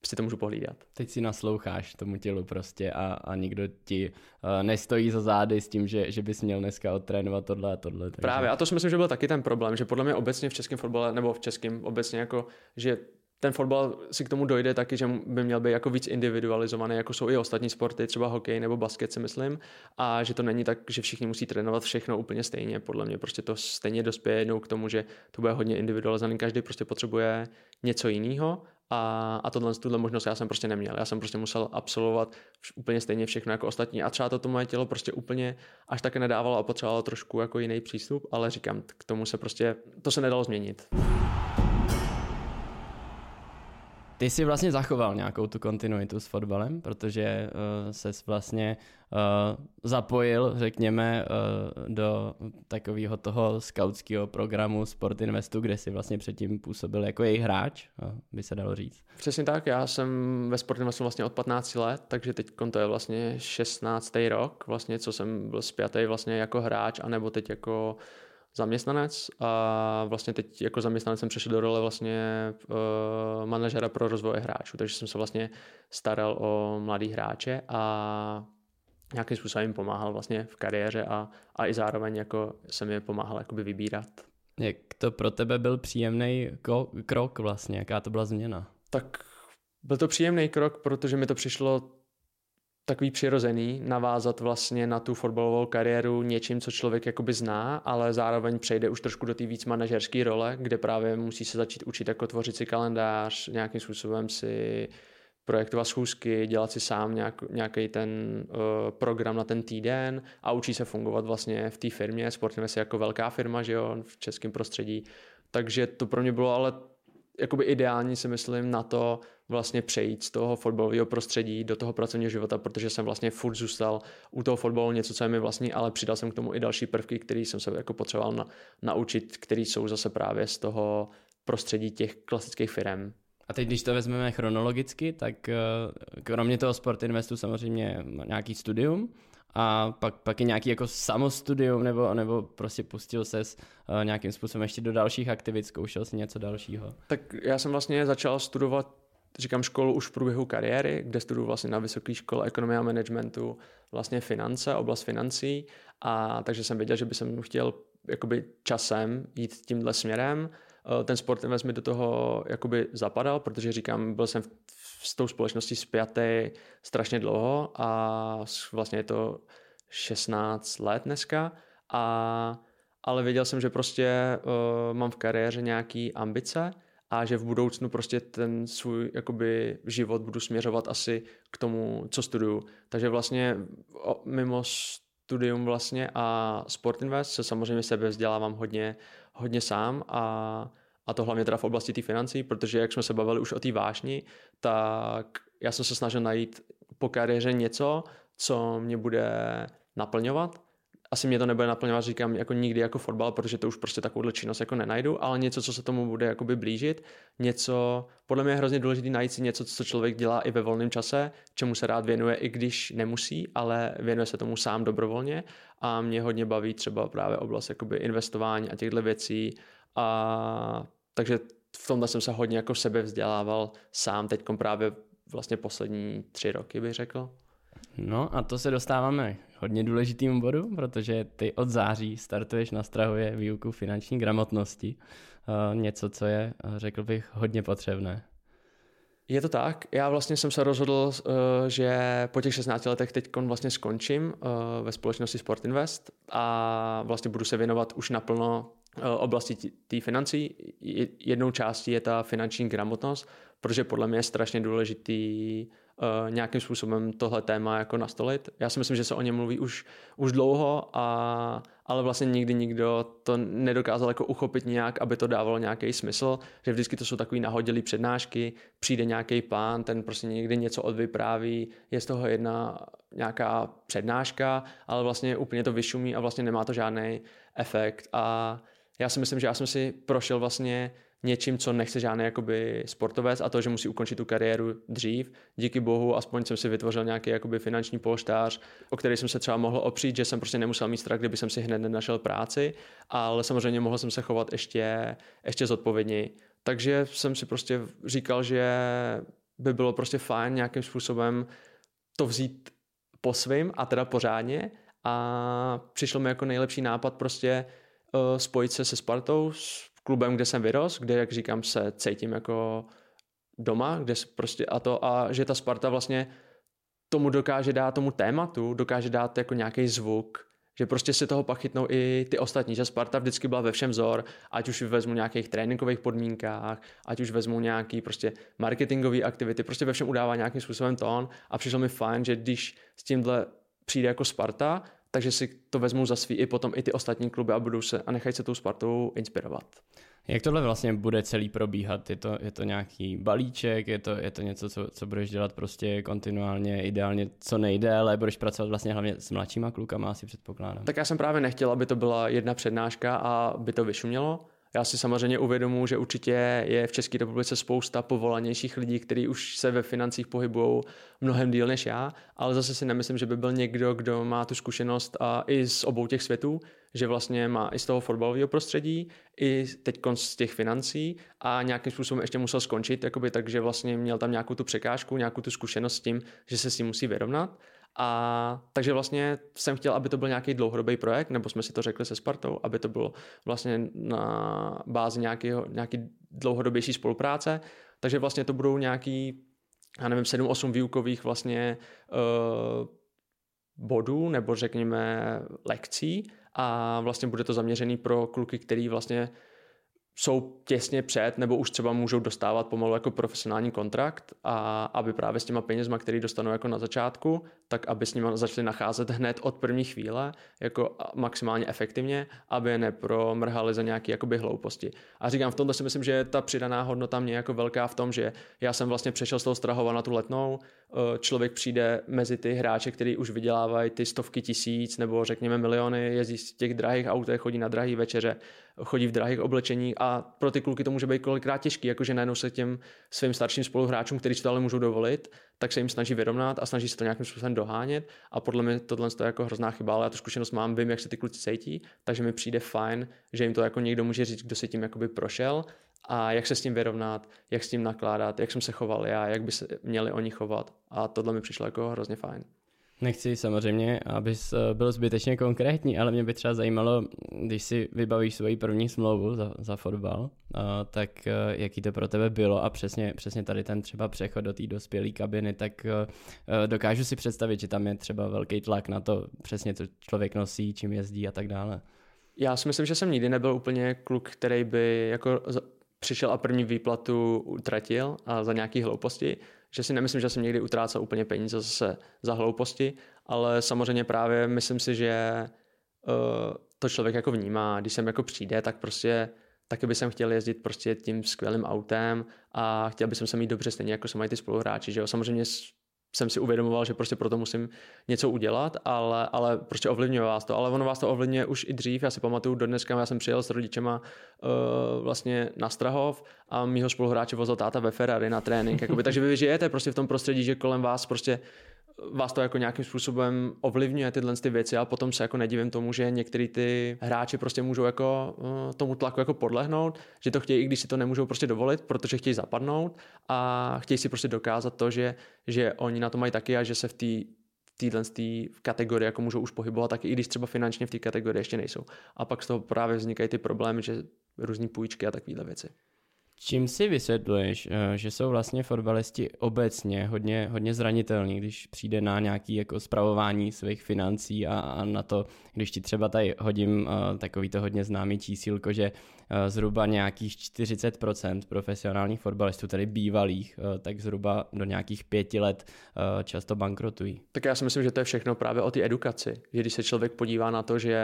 si to můžu pohlídat. Teď si nasloucháš tomu tělu prostě a, a nikdo ti uh, nestojí za zády s tím, že, že bys měl dneska odtrénovat tohle a tohle. Takže... Právě a to si myslím, že byl taky ten problém, že podle mě obecně v českém fotbale, nebo v českém obecně jako, že ten fotbal si k tomu dojde taky, že by měl být jako víc individualizovaný, jako jsou i ostatní sporty, třeba hokej nebo basket si myslím, a že to není tak, že všichni musí trénovat všechno úplně stejně. Podle mě prostě to stejně dospěje jednou k tomu, že to bude hodně individualizovaný, každý prostě potřebuje něco jiného a, a tohle, tuhle možnost já jsem prostě neměl. Já jsem prostě musel absolvovat úplně stejně všechno jako ostatní a třeba to, to moje tělo prostě úplně až také nedávalo a potřebovalo trošku jako jiný přístup, ale říkám, k tomu se prostě, to se nedalo změnit. Ty jsi vlastně zachoval nějakou tu kontinuitu s fotbalem, protože uh, ses vlastně uh, zapojil, řekněme, uh, do takového toho skautského programu Sport Investu, kde jsi vlastně předtím působil jako jejich hráč, uh, by se dalo říct. Přesně tak, já jsem ve Sport Investu vlastně od 15 let, takže teď to je vlastně 16. rok, vlastně, co jsem byl zpětý vlastně jako hráč, anebo teď jako zaměstnanec a vlastně teď jako zaměstnanec jsem přešel do role vlastně uh, manažera pro rozvoj hráčů, takže jsem se vlastně staral o mladý hráče a nějakým způsobem jim pomáhal vlastně v kariéře a, a i zároveň jako jsem je pomáhal jakoby vybírat. Jak to pro tebe byl příjemný krok vlastně, jaká to byla změna? Tak byl to příjemný krok, protože mi to přišlo takový přirozený navázat vlastně na tu fotbalovou kariéru něčím, co člověk jakoby zná, ale zároveň přejde už trošku do té víc manažerské role, kde právě musí se začít učit jako tvořit si kalendář, nějakým způsobem si projektovat schůzky, dělat si sám nějak, nějaký ten uh, program na ten týden a učí se fungovat vlastně v té firmě. Sportujeme si jako velká firma, že jo, v českém prostředí. Takže to pro mě bylo ale jakoby ideální si myslím na to vlastně přejít z toho fotbalového prostředí do toho pracovního života, protože jsem vlastně furt zůstal u toho fotbalu něco, co je mi vlastní, ale přidal jsem k tomu i další prvky, které jsem se jako potřeboval na, naučit, které jsou zase právě z toho prostředí těch klasických firm. A teď, když to vezmeme chronologicky, tak eh, kromě toho Sport Investu samozřejmě nějaký studium, a pak, pak je nějaký jako samostudium, nebo, nebo prostě pustil se uh, nějakým způsobem ještě do dalších aktivit, zkoušel si něco dalšího? Tak já jsem vlastně začal studovat říkám školu už v průběhu kariéry, kde studuju vlastně na vysoké škole ekonomie a managementu vlastně finance, oblast financí. A takže jsem věděl, že by jsem chtěl jakoby časem jít tímhle směrem. Eh, ten sport invest mi do toho jakoby zapadal, protože říkám, byl jsem v, s tou společností spjatý strašně dlouho a vlastně je to 16 let dneska. A ale věděl jsem, že prostě uh, mám v kariéře nějaký ambice a že v budoucnu prostě ten svůj jakoby život budu směřovat asi k tomu, co studuju. Takže vlastně mimo studium vlastně a Sport Invest se samozřejmě sebe vzdělávám hodně, hodně sám a, a to hlavně teda v oblasti té financí, protože jak jsme se bavili už o té vášni, tak já jsem se snažil najít po kariéře něco, co mě bude naplňovat asi mě to nebude naplňovat, říkám, jako nikdy jako fotbal, protože to už prostě takovouhle činnost jako nenajdu, ale něco, co se tomu bude jakoby blížit, něco, podle mě je hrozně důležité najít si něco, co člověk dělá i ve volném čase, čemu se rád věnuje, i když nemusí, ale věnuje se tomu sám dobrovolně a mě hodně baví třeba právě oblast jakoby investování a těchto věcí a takže v tomhle jsem se hodně jako sebe vzdělával sám teď právě vlastně poslední tři roky bych řekl. No a to se dostáváme hodně důležitým bodu, protože ty od září startuješ na Strahově výuku finanční gramotnosti. Uh, něco, co je, eh, řekl bych, hodně potřebné. Je to tak. Já vlastně jsem se rozhodl, eh, že po těch 16 letech teď vlastně skončím ve společnosti Sport Invest a vlastně budu se věnovat už naplno oblasti té financí. Jednou částí je ta finanční gramotnost, protože podle mě je strašně důležitý uh, nějakým způsobem tohle téma jako nastolit. Já si myslím, že se o něm mluví už, už dlouho, a, ale vlastně nikdy nikdo to nedokázal jako uchopit nějak, aby to dávalo nějaký smysl, že vždycky to jsou takový nahodilý přednášky, přijde nějaký plán, ten prostě někdy něco odvypráví, je z toho jedna nějaká přednáška, ale vlastně úplně to vyšumí a vlastně nemá to žádný efekt a já si myslím, že já jsem si prošel vlastně něčím, co nechce žádný jakoby sportovec a to, že musí ukončit tu kariéru dřív. Díky bohu, aspoň jsem si vytvořil nějaký jakoby finanční polštář, o který jsem se třeba mohl opřít, že jsem prostě nemusel mít strach, kdyby jsem si hned nenašel práci, ale samozřejmě mohl jsem se chovat ještě, ještě zodpovědněji. Takže jsem si prostě říkal, že by bylo prostě fajn nějakým způsobem to vzít po svým a teda pořádně a přišlo mi jako nejlepší nápad prostě uh, spojit se se Spartou, klubem, kde jsem vyrost, kde, jak říkám, se cítím jako doma, kde prostě a to a že ta Sparta vlastně tomu dokáže dát tomu tématu, dokáže dát jako nějaký zvuk, že prostě si toho pak chytnou i ty ostatní, že Sparta vždycky byla ve všem vzor, ať už vezmu nějakých tréninkových podmínkách, ať už vezmu nějaký prostě marketingové aktivity, prostě ve všem udává nějakým způsobem tón a přišlo mi fajn, že když s tímhle přijde jako Sparta, takže si to vezmou za svý i potom i ty ostatní kluby a budou se a nechají se tou Spartou inspirovat. Jak tohle vlastně bude celý probíhat? Je to, je to nějaký balíček, je to, je to něco, co, co budeš dělat prostě kontinuálně, ideálně co nejdéle, budeš pracovat vlastně hlavně s mladšíma klukama, asi předpokládám. Tak já jsem právě nechtěl, aby to byla jedna přednáška a by to vyšumělo, já si samozřejmě uvědomuji, že určitě je v České republice spousta povolanějších lidí, kteří už se ve financích pohybují mnohem díl než já, ale zase si nemyslím, že by byl někdo, kdo má tu zkušenost a i z obou těch světů, že vlastně má i z toho fotbalového prostředí, i teď z těch financí a nějakým způsobem ještě musel skončit, jakoby, takže vlastně měl tam nějakou tu překážku, nějakou tu zkušenost s tím, že se s tím musí vyrovnat. A takže vlastně jsem chtěl, aby to byl nějaký dlouhodobý projekt, nebo jsme si to řekli se Spartou, aby to bylo vlastně na bázi nějakého, nějaký dlouhodobější spolupráce. Takže vlastně to budou nějaký, já nevím, 7-8 výukových vlastně uh, bodů, nebo řekněme lekcí a vlastně bude to zaměřený pro kluky, který vlastně jsou těsně před, nebo už třeba můžou dostávat pomalu jako profesionální kontrakt a aby právě s těma penězma, který dostanou jako na začátku, tak aby s nimi začali nacházet hned od první chvíle, jako maximálně efektivně, aby je nepromrhali za nějaké jakoby hlouposti. A říkám, v tomto si myslím, že ta přidaná hodnota mě jako velká v tom, že já jsem vlastně přešel z toho Strahova na tu letnou, Eh, člověk přijde mezi ty hráče, kteří už vydělávají ty stovky tisíc nebo řekněme miliony, jezdí z těch drahých autech, chodí na drahé večeře, chodí v drahých oblečení a pro ty kluky to může být kolikrát těžký, jakože najednou se těm svým starším spoluhráčům, kteří si to ale můžou dovolit, tak se jim snaží vyrovnat a snaží se to nějakým způsobem dohánět a podle mě tohle je jako hrozná chyba, ale já tu zkušenost mám, vím, jak se ty kluci cítí, takže mi přijde fajn, že jim to jako někdo může říct, kdo si tím jakoby prošel a jak se s tím vyrovnat, jak s tím nakládat, jak jsem se choval já, jak by se měli oni chovat. A tohle mi přišlo jako hrozně fajn. Nechci samozřejmě, abys eh, byl zbytečně konkrétní, ale mě by třeba zajímalo, když si vybavíš svoji první smlouvu za, za fotbal, eh, tak eh, jaký to pro tebe bylo a přesně, přesně tady ten třeba přechod do té dospělé kabiny, tak dokážu si představit, že tam je třeba velký tlak na to přesně, co člověk nosí, čím jezdí a tak dále. Já si myslím, že jsem nikdy nebyl úplně kluk, který by jako přišel a první výplatu utratil a za nějaký hlouposti, že si nemyslím, že jsem někdy utrácel úplně peníze zase za hlouposti, ale samozřejmě právě myslím si, že uh, to člověk jako vnímá, když sem jako přijde, tak prostě taky bych chtěl jezdit prostě tím skvělým autem a chtěl bych se mít dobře stejně, jako se mají ty spoluhráči, že jo. Samozřejmě jsem si uvědomoval, že prostě proto musím něco udělat, ale, ale prostě ovlivňuje vás to. Ale ono vás to ovlivňuje už i dřív. Já si pamatuju, do dneska já jsem přijel s rodičema uh, vlastně na Strahov a mýho spoluhráče vozil táta ve Ferrari na trénink. Jakoby, takže vy žijete prostě v tom prostředí, že kolem vás prostě vás to jako nějakým způsobem ovlivňuje tyhle ty věci a potom se jako nedivím tomu, že některý ty hráči prostě můžou jako uh, tomu tlaku jako podlehnout, že to chtějí, i když si to nemůžou prostě dovolit, protože chtějí zapadnout a chtějí si prostě dokázat to, že, že oni na to mají taky a že se v té téhle kategorii jako můžou už pohybovat, tak i když třeba finančně v té kategorii ještě nejsou. A pak z toho právě vznikají ty problémy, že různý půjčky a takovéhle věci. Čím si vysvětluješ, eh, že jsou vlastně fotbalisti obecně hodně, hodně zranitelní, když přijde na nějaké jako spravování svých financí a, a na to, když ti třeba tady hodím uh, takový to hodně známý čísílko, že uh, zhruba nějakých 40% profesionálních fotbalistů, tedy bývalých, tak zhruba do nějakých pěti let často bankrotují. Tak já si myslím, že to je všechno právě o té edukaci. Že když se člověk podívá na to, že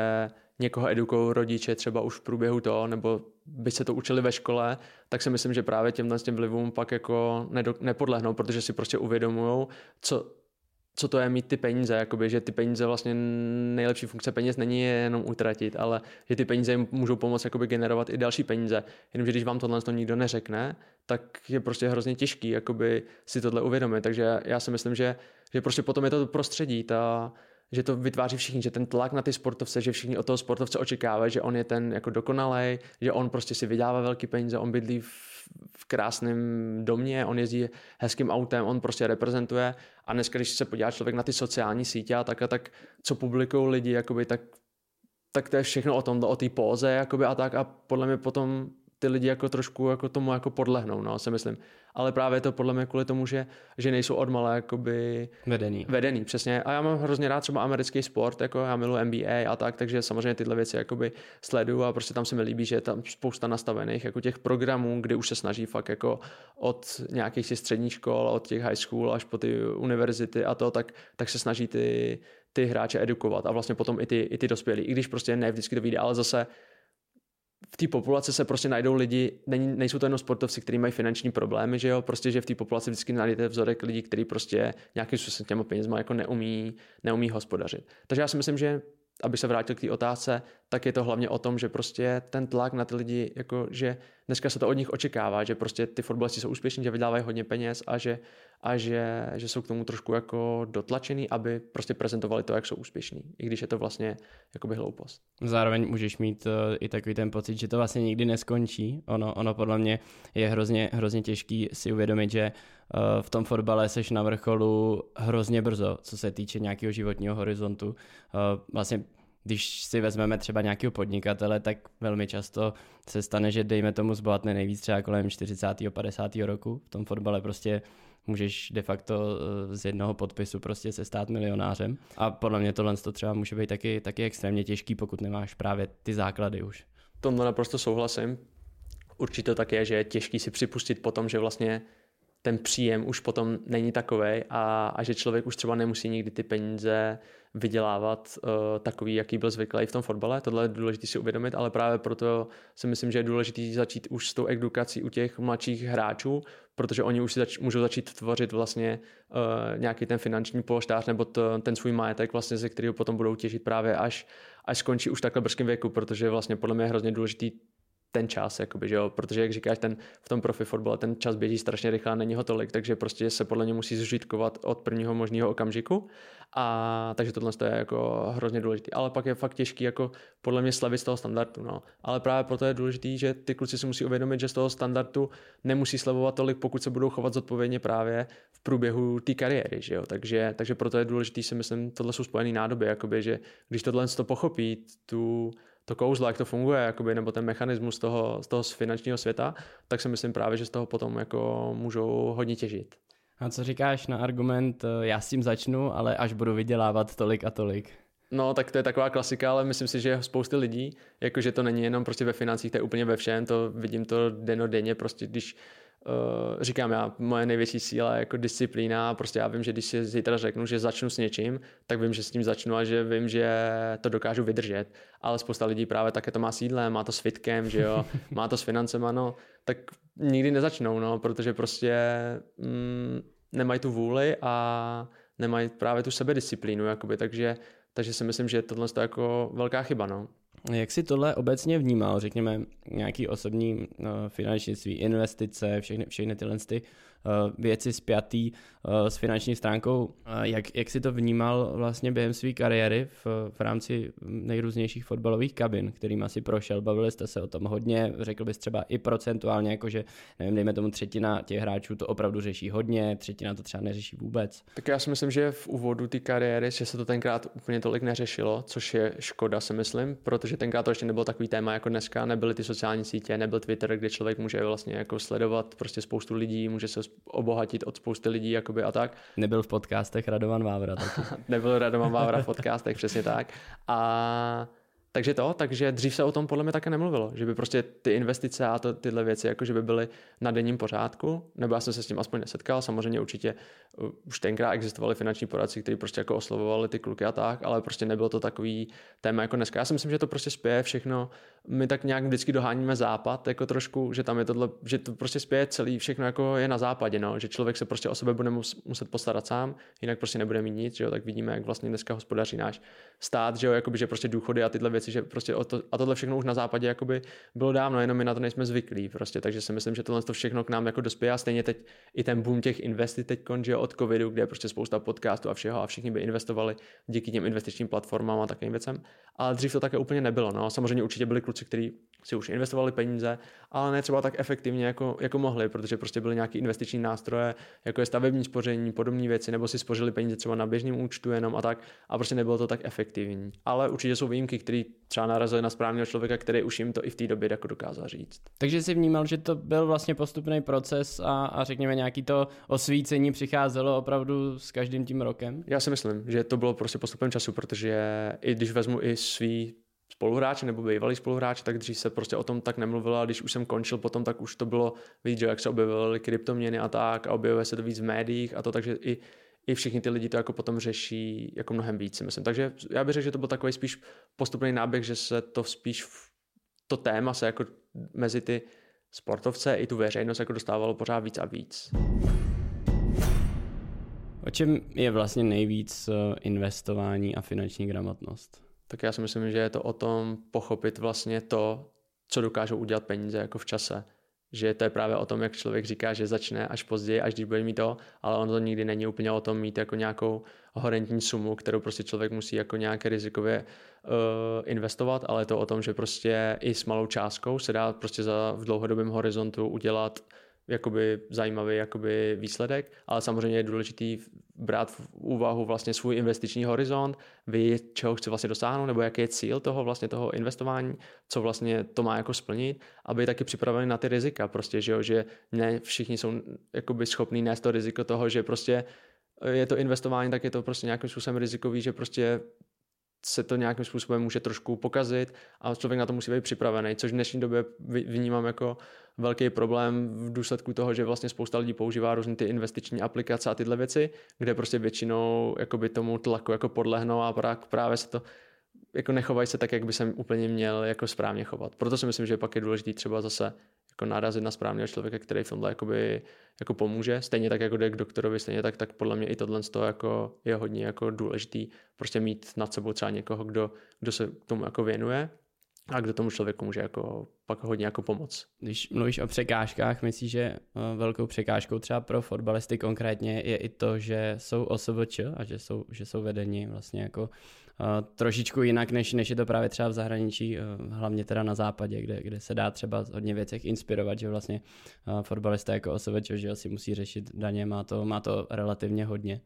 někoho edukují rodiče třeba už v průběhu toho, nebo by se to učili ve škole, tak si myslím, že právě těmhle těm vlivům pak jako nepodlehnou, protože si prostě uvědomují, co, co to je mít ty peníze, jakoby, že ty peníze vlastně nejlepší funkce peněz není je jenom utratit, ale že ty peníze jim můžou pomoct jakoby generovat i další peníze. Jenomže když vám tohle to nikdo neřekne, tak je prostě hrozně těžký jakoby si tohle uvědomit. Takže já si myslím, že, že prostě potom je to prostředí, ta, že to vytváří všichni, že ten tlak na ty sportovce, že všichni od toho sportovce očekávají, že on je ten jako dokonalej, že on prostě si vydává velký peníze, on bydlí v, v krásném domě, on jezdí hezkým autem, on prostě reprezentuje. A dneska, když se podívá člověk na ty sociální sítě a tak a tak, co publikují lidi, jakoby, tak, tak to je všechno o tom, o té póze jakoby, a tak. A podle mě potom ty lidi jako trošku jako tomu jako podlehnou, no, si myslím. Ale právě to podle mě kvůli tomu, že, že nejsou odmala jakoby vedený. vedený. přesně. A já mám hrozně rád třeba americký sport, jako já miluji NBA a tak, takže samozřejmě tyhle věci jakoby sleduju a prostě tam se mi líbí, že je tam spousta nastavených jako těch programů, kde už se snaží fakt jako od nějakých těch středních škol, od těch high school až po ty univerzity a to, tak, tak se snaží ty, ty hráče edukovat a vlastně potom i ty, i ty dospělí. I když prostě ne vždycky to vyjde, ale zase v té populaci se prostě najdou lidi, není, nejsou to jenom sportovci, kteří mají finanční problémy, že jo, prostě, že v té populaci vždycky najdete vzorek lidí, kteří prostě nějakým způsobem těma penězma jako neumí, neumí hospodařit. Takže já si myslím, že aby se vrátil k té otázce, tak je to hlavně o tom, že prostě ten tlak na ty lidi, jako že dneska se to od nich očekává, že prostě ty fotbalisti jsou úspěšní, že vydávají hodně peněz a že, a že, že jsou k tomu trošku jako dotlačený, aby prostě prezentovali to, jak jsou úspěšní, i když je to vlastně jakoby hloupost. Zároveň můžeš mít uh, i takový ten pocit, že to vlastně nikdy neskončí. Ono, ono podle mě je hrozně, hrozně těžký si uvědomit, že uh, v tom fotbale seš na vrcholu hrozně brzo, co se týče nějakého životního horizontu. Uh, vlastně když si vezmeme třeba nějakého podnikatele, tak velmi často se stane, že dejme tomu zbohatne nejvíc třeba kolem 40. 50. roku. V tom fotbale prostě můžeš de facto eh, z jednoho podpisu prostě se stát milionářem. A podle mě tohle to třeba může být taky, taky extrémně těžký, pokud nemáš právě ty základy už. Tomhle naprosto souhlasím. Určitě tak je, že je těžký si připustit potom, že vlastně ten příjem už potom není takový a, a že člověk už třeba nemusí nikdy ty peníze vydělávat uh, takový, jaký byl zvyklý v tom fotbale. Tohle je důležité si uvědomit, ale právě proto si myslím, že je důležité začít už s tou edukací u těch mladších hráčů, protože oni už si zač- můžou začít tvořit vlastně uh, nějaký ten finanční polštář nebo to, ten svůj majetek, vlastně, ze kterého potom budou těžit právě až, až skončí už takhle brzkém věku, protože vlastně podle mě je hrozně důležitý ten čas, jakoby, že jo? protože jak říkáš, ten, v tom profi fotbale ten čas běží strašně rychle a není ho tolik, takže prostě se podle mě musí zžitkovat od prvního možného okamžiku a takže tohle je jako hrozně důležité. Ale pak je fakt těžký jako podle mě slavit z toho standardu. No. Ale právě proto je důležité, že ty kluci si musí uvědomit, že z toho standardu nemusí slavovat tolik, pokud se budou chovat zodpovědně právě v průběhu té kariéry. Že jo? Takže, takže proto je důležité si myslím, tohle jsou spojené nádoby, jakoby, že když tohle to pochopí, tu, to kouzlo, jak to funguje, jakoby, nebo ten mechanismus toho, z toho finančního světa, tak si myslím právě, že z toho potom jako můžou hodně těžit. A co říkáš na argument, eh, já s tím začnu, ale až budu vydělávat tolik a tolik? No, tak to je taková klasika, ale myslím si, že spousty lidí, jakože to není jenom prostě ve financích, to je úplně ve všem, to vidím to denodenně, prostě když uh, říkám já, moje největší síla je jako disciplína, prostě já vím, že když si zítra řeknu, že začnu s něčím, tak vím, že s tím začnu a že vím, že to dokážu vydržet, ale spousta lidí právě také to má s jídlem, má to s fitkem, že jo, má to s financema, no, tak nikdy nezačnou, no, protože prostě mm, nemají tu vůli a nemají právě tu sebedisciplínu, jakoby, takže, takže si myslím, že tohle je jako velká chyba, no. Jak si tohle obecně vnímal, řekněme, nějaký osobní uh, finančnictví, investice, všechny, všechny tyhle ty, věci spjatý uh, s finanční stránkou, jak, jak si to vnímal vlastně během své kariéry v, v rámci nejrůznějších fotbalových kabin, kterým asi prošel, bavili jste se o tom hodně, řekl bys třeba i procentuálně, jakože, nevím, dejme tomu třetina těch hráčů to opravdu řeší hodně, třetina to třeba neřeší vůbec. Tak já si myslím, že v úvodu té kariéry, že se to tenkrát úplně tolik neřešilo, což je škoda, si myslím, protože tenkrát to ještě nebylo takový téma jako dneska, nebyly ty sociální sítě, nebyl Twitter, kde člověk může vlastně jako sledovat prostě spoustu lidí, může se obohatit od spousty lidí jakoby a tak. Nebyl v podcastech Radovan Vávra. Nebyl Radovan Vávra v podcastech, přesně tak. A takže to, takže dřív se o tom podle mě také nemluvilo, že by prostě ty investice a to, tyhle věci jako že by byly na denním pořádku, nebo já jsem se s tím aspoň nesetkal, samozřejmě určitě uh, už tenkrát existovaly finanční poradci, kteří prostě jako oslovovali ty kluky a tak, ale prostě nebylo to takový téma jako dneska. Já si myslím, že to prostě spěje všechno, my tak nějak vždycky doháníme západ, jako trošku, že tam je tohle, že to prostě spěje celý, všechno jako je na západě, no, že člověk se prostě o sebe bude muset postarat sám, jinak prostě nebude mít nic, že jo, tak vidíme, jak vlastně dneska hospodaří náš stát, že jo, jakoby, že prostě důchody a tyhle věci, že prostě o to, a tohle všechno už na západě jakoby bylo dávno, jenom my na to nejsme zvyklí, prostě, takže si myslím, že tohle to všechno k nám jako dospěje. A stejně teď i ten boom těch investic teď jo, od covidu, kde je prostě spousta podcastů a všeho a všichni by investovali díky těm investičním platformám a takovým věcem, ale dřív to také úplně nebylo, no, samozřejmě určitě byli kluci, kteří si už investovali peníze, ale ne třeba tak efektivně, jako, jako mohli, protože prostě byly nějaké investiční nástroje, jako je stavební spoření, podobné věci, nebo si spořili peníze třeba na běžném účtu jenom a tak, a prostě nebylo to tak efektivní. Ale určitě jsou výjimky, které třeba narazily na správného člověka, který už jim to i v té době jako dokázal říct. Takže si vnímal, že to byl vlastně postupný proces a, a řekněme nějaký to osvícení přicházelo opravdu s každým tím rokem? Já si myslím, že to bylo prostě postupem času, protože i když vezmu i svý spoluhráči nebo bývalý spoluhráči, tak dřív se prostě o tom tak nemluvilo a když už jsem končil potom, tak už to bylo že jak se objevily kryptoměny a tak a objevuje se to víc v médiích a to, takže i, i všichni ty lidi to jako potom řeší jako mnohem víc, myslím. Takže já bych řekl, že to byl takový spíš postupný náběh, že se to spíš v, to téma se jako mezi ty sportovce i tu veřejnost jako dostávalo pořád víc a víc. O čem je vlastně nejvíc eh, investování a finanční gramotnost? tak já si myslím, že je to o tom pochopit vlastně to, co dokážou udělat peníze jako v čase. Že to je právě o tom, jak člověk říká, že začne až později, až když bude mít to, ale ono to nikdy není úplně o tom mít jako nějakou horentní sumu, kterou prostě člověk musí jako nějaké rizikově uh, investovat, ale je to o tom, že prostě i s malou částkou se dá prostě za v dlouhodobém horizontu udělat jakoby zajímavý jakoby výsledek, ale samozřejmě je důležitý brát v úvahu vlastně svůj investiční horizont, ví, čeho chce vlastně dosáhnout, nebo jaký je cíl toho vlastně toho investování, co vlastně to má jako splnit, aby taky připravený na ty rizika, prostě, že, jo, že ne všichni jsou jakoby schopní nést to riziko toho, že prostě je to investování, tak je to prostě nějakým způsobem rizikový, že prostě se to nějakým způsobem může trošku pokazit a člověk na to musí být připravený, což v dnešní době vnímám jako velký problém v důsledku toho, že vlastně spousta lidí používá různé ty investiční aplikace a tyhle věci, kde prostě většinou jakoby tomu tlaku jako podlehnou a právě se to jako nechovají se tak, jak by se úplně měl jako správně chovat. Proto si myslím, že pak je důležité třeba zase jako narazit na správného člověka, který v tomhle jakoby, jako pomůže. Stejně tak, jako jde k doktorovi, stejně tak, tak podle mě i tohle jako je hodně jako důležitý prostě mít nad sebou třeba někoho, kdo, kdo se tomu jako věnuje a kdo tomu člověku může jako pak hodně jako pomoct. Když mluvíš o překážkách, myslíš, že eh, velkou překážkou třeba pro fotbalisty konkrétně je i to, že jsou OSVČ a že jsou, že jsou vedeni vlastně jako trošičku jinak, než, než je to právě třeba v zahraničí, uh, hlavně teda na západě, kde, kde se dá třeba hodně věcech inspirovat, že vlastně uh, fotbalista jako OSVČ, že si musí řešit daně, má to, má to relativně hodně.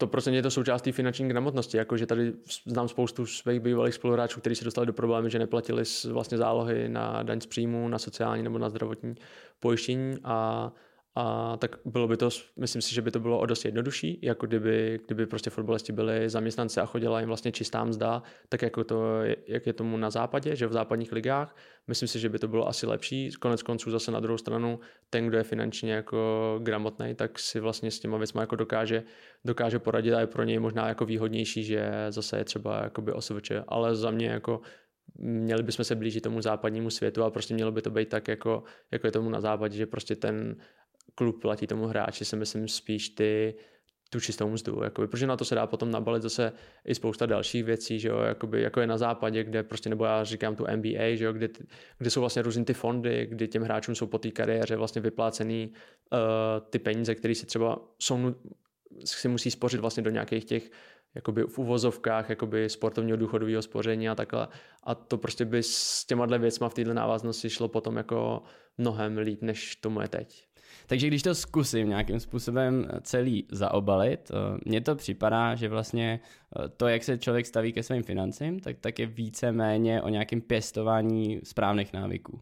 100% je to součást té finanční gramotnosti, jakože tady znám spoustu svých bývalých spoluhráčů, kteří se dostali do problémy, že neplatili vlastně zálohy na daň z příjmu, na sociální nebo na zdravotní pojištění a a tak bylo by to, myslím si, že by to bylo o dost jednodušší, jako kdyby, kdyby prostě fotbalisti byli zaměstnanci a chodila jim vlastně čistá mzda, tak jako to, jak je tomu na západě, že v západních ligách. Myslím si, že by to bylo asi lepší. Konec konců zase na druhou stranu, ten, kdo je finančně jako gramotný, tak si vlastně s těma věcmi jako dokáže, dokáže poradit a je pro něj možná jako výhodnější, že zase je třeba jakoby OSVČ, ale za mě jako měli bychom se blížit tomu západnímu světu a prostě mělo by to být tak, jako, jako je tomu na západě, že prostě ten klub platí tomu hráči, si myslím spíš ty tu čistou mzdu, jakoby, protože na to se dá potom nabalit zase i spousta dalších věcí, že jo, jakoby, jako je na západě, kde prostě, nebo já říkám tu NBA, že jo, kde, kde jsou vlastně různé ty fondy, kdy těm hráčům jsou po té kariéře vlastně vyplácený uh, ty peníze, které si třeba jsou, si musí spořit vlastně do nějakých těch jakoby v uvozovkách jakoby sportovního důchodového spoření a takhle. A to prostě by s těma věcma v této návaznosti šlo potom jako mnohem líp, než tomu je teď. Takže když to zkusím nějakým způsobem celý zaobalit, eh, mně to připadá, že vlastně eh, to, jak se člověk staví ke svým financím, tak, tak je více méně o nějakém pěstování správných návyků.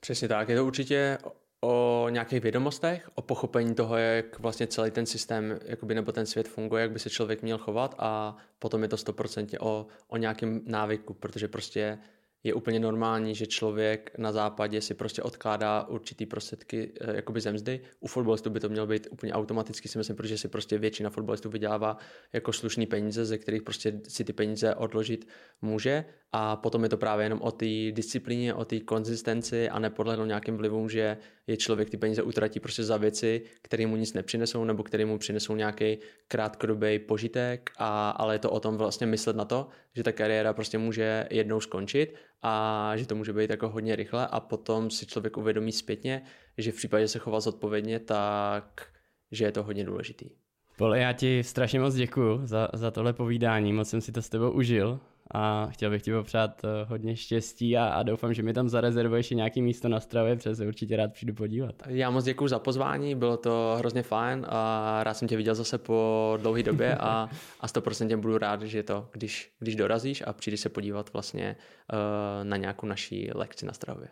Přesně tak, je to určitě o nějakých vědomostech, o pochopení toho, jak vlastně celý ten systém jakoby, nebo ten svět funguje, jak by se člověk měl chovat a potom je to 100% o, o nějakém návyku, protože prostě je úplně normální, že člověk na západě si prostě odkládá určitý prostředky eh, jakoby ze mzdy. U fotbalistů by to mělo být úplně automaticky, si myslím, protože si prostě většina fotbalistů vydělává jako slušný peníze, ze kterých prostě si ty peníze odložit může a potom je to právě jenom o té disciplíně, o té konzistenci a nepodlehnout nějakým vlivům, že je člověk ty peníze utratí prostě za věci, které mu nic nepřinesou nebo které mu přinesou nějaký krátkodobý požitek, a, ale je to o tom vlastně myslet na to, že ta kariéra prostě může jednou skončit a že to může být jako hodně rychle a potom si člověk uvědomí zpětně, že v případě, že se chová zodpovědně, tak že je to hodně důležitý. Pole, já ti strašně moc děkuju za, za tohle povídání, moc jsem si to s tebou užil. A chtěl bych ti popřát eh, hodně štěstí a, a doufám, že mi tam zarezervuješ i nějaký místo na stravě, protože se určitě rád přijdu podívat. Já moc děkuji za pozvání, bylo to hrozně fajn a rád jsem tě viděl zase po dlouhé době a, a 100% budu rád, že to, když, když dorazíš a přijdeš se podívat vlastně uh, na nějakou naší lekci na stravě.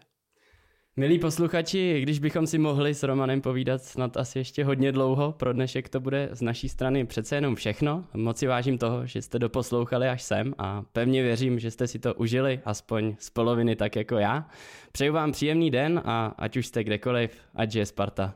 Milí posluchači, když bychom si mohli s Romanem povídat snad asi ještě hodně dlouho, pro dnešek to bude z naší strany přece jenom všechno. Moc si vážím toho, že jste doposlouchali až sem a pevně věřím, že jste si to užili, aspoň z poloviny tak jako já. Přeju vám příjemný den a ať už jste kdekoliv, ať je Sparta.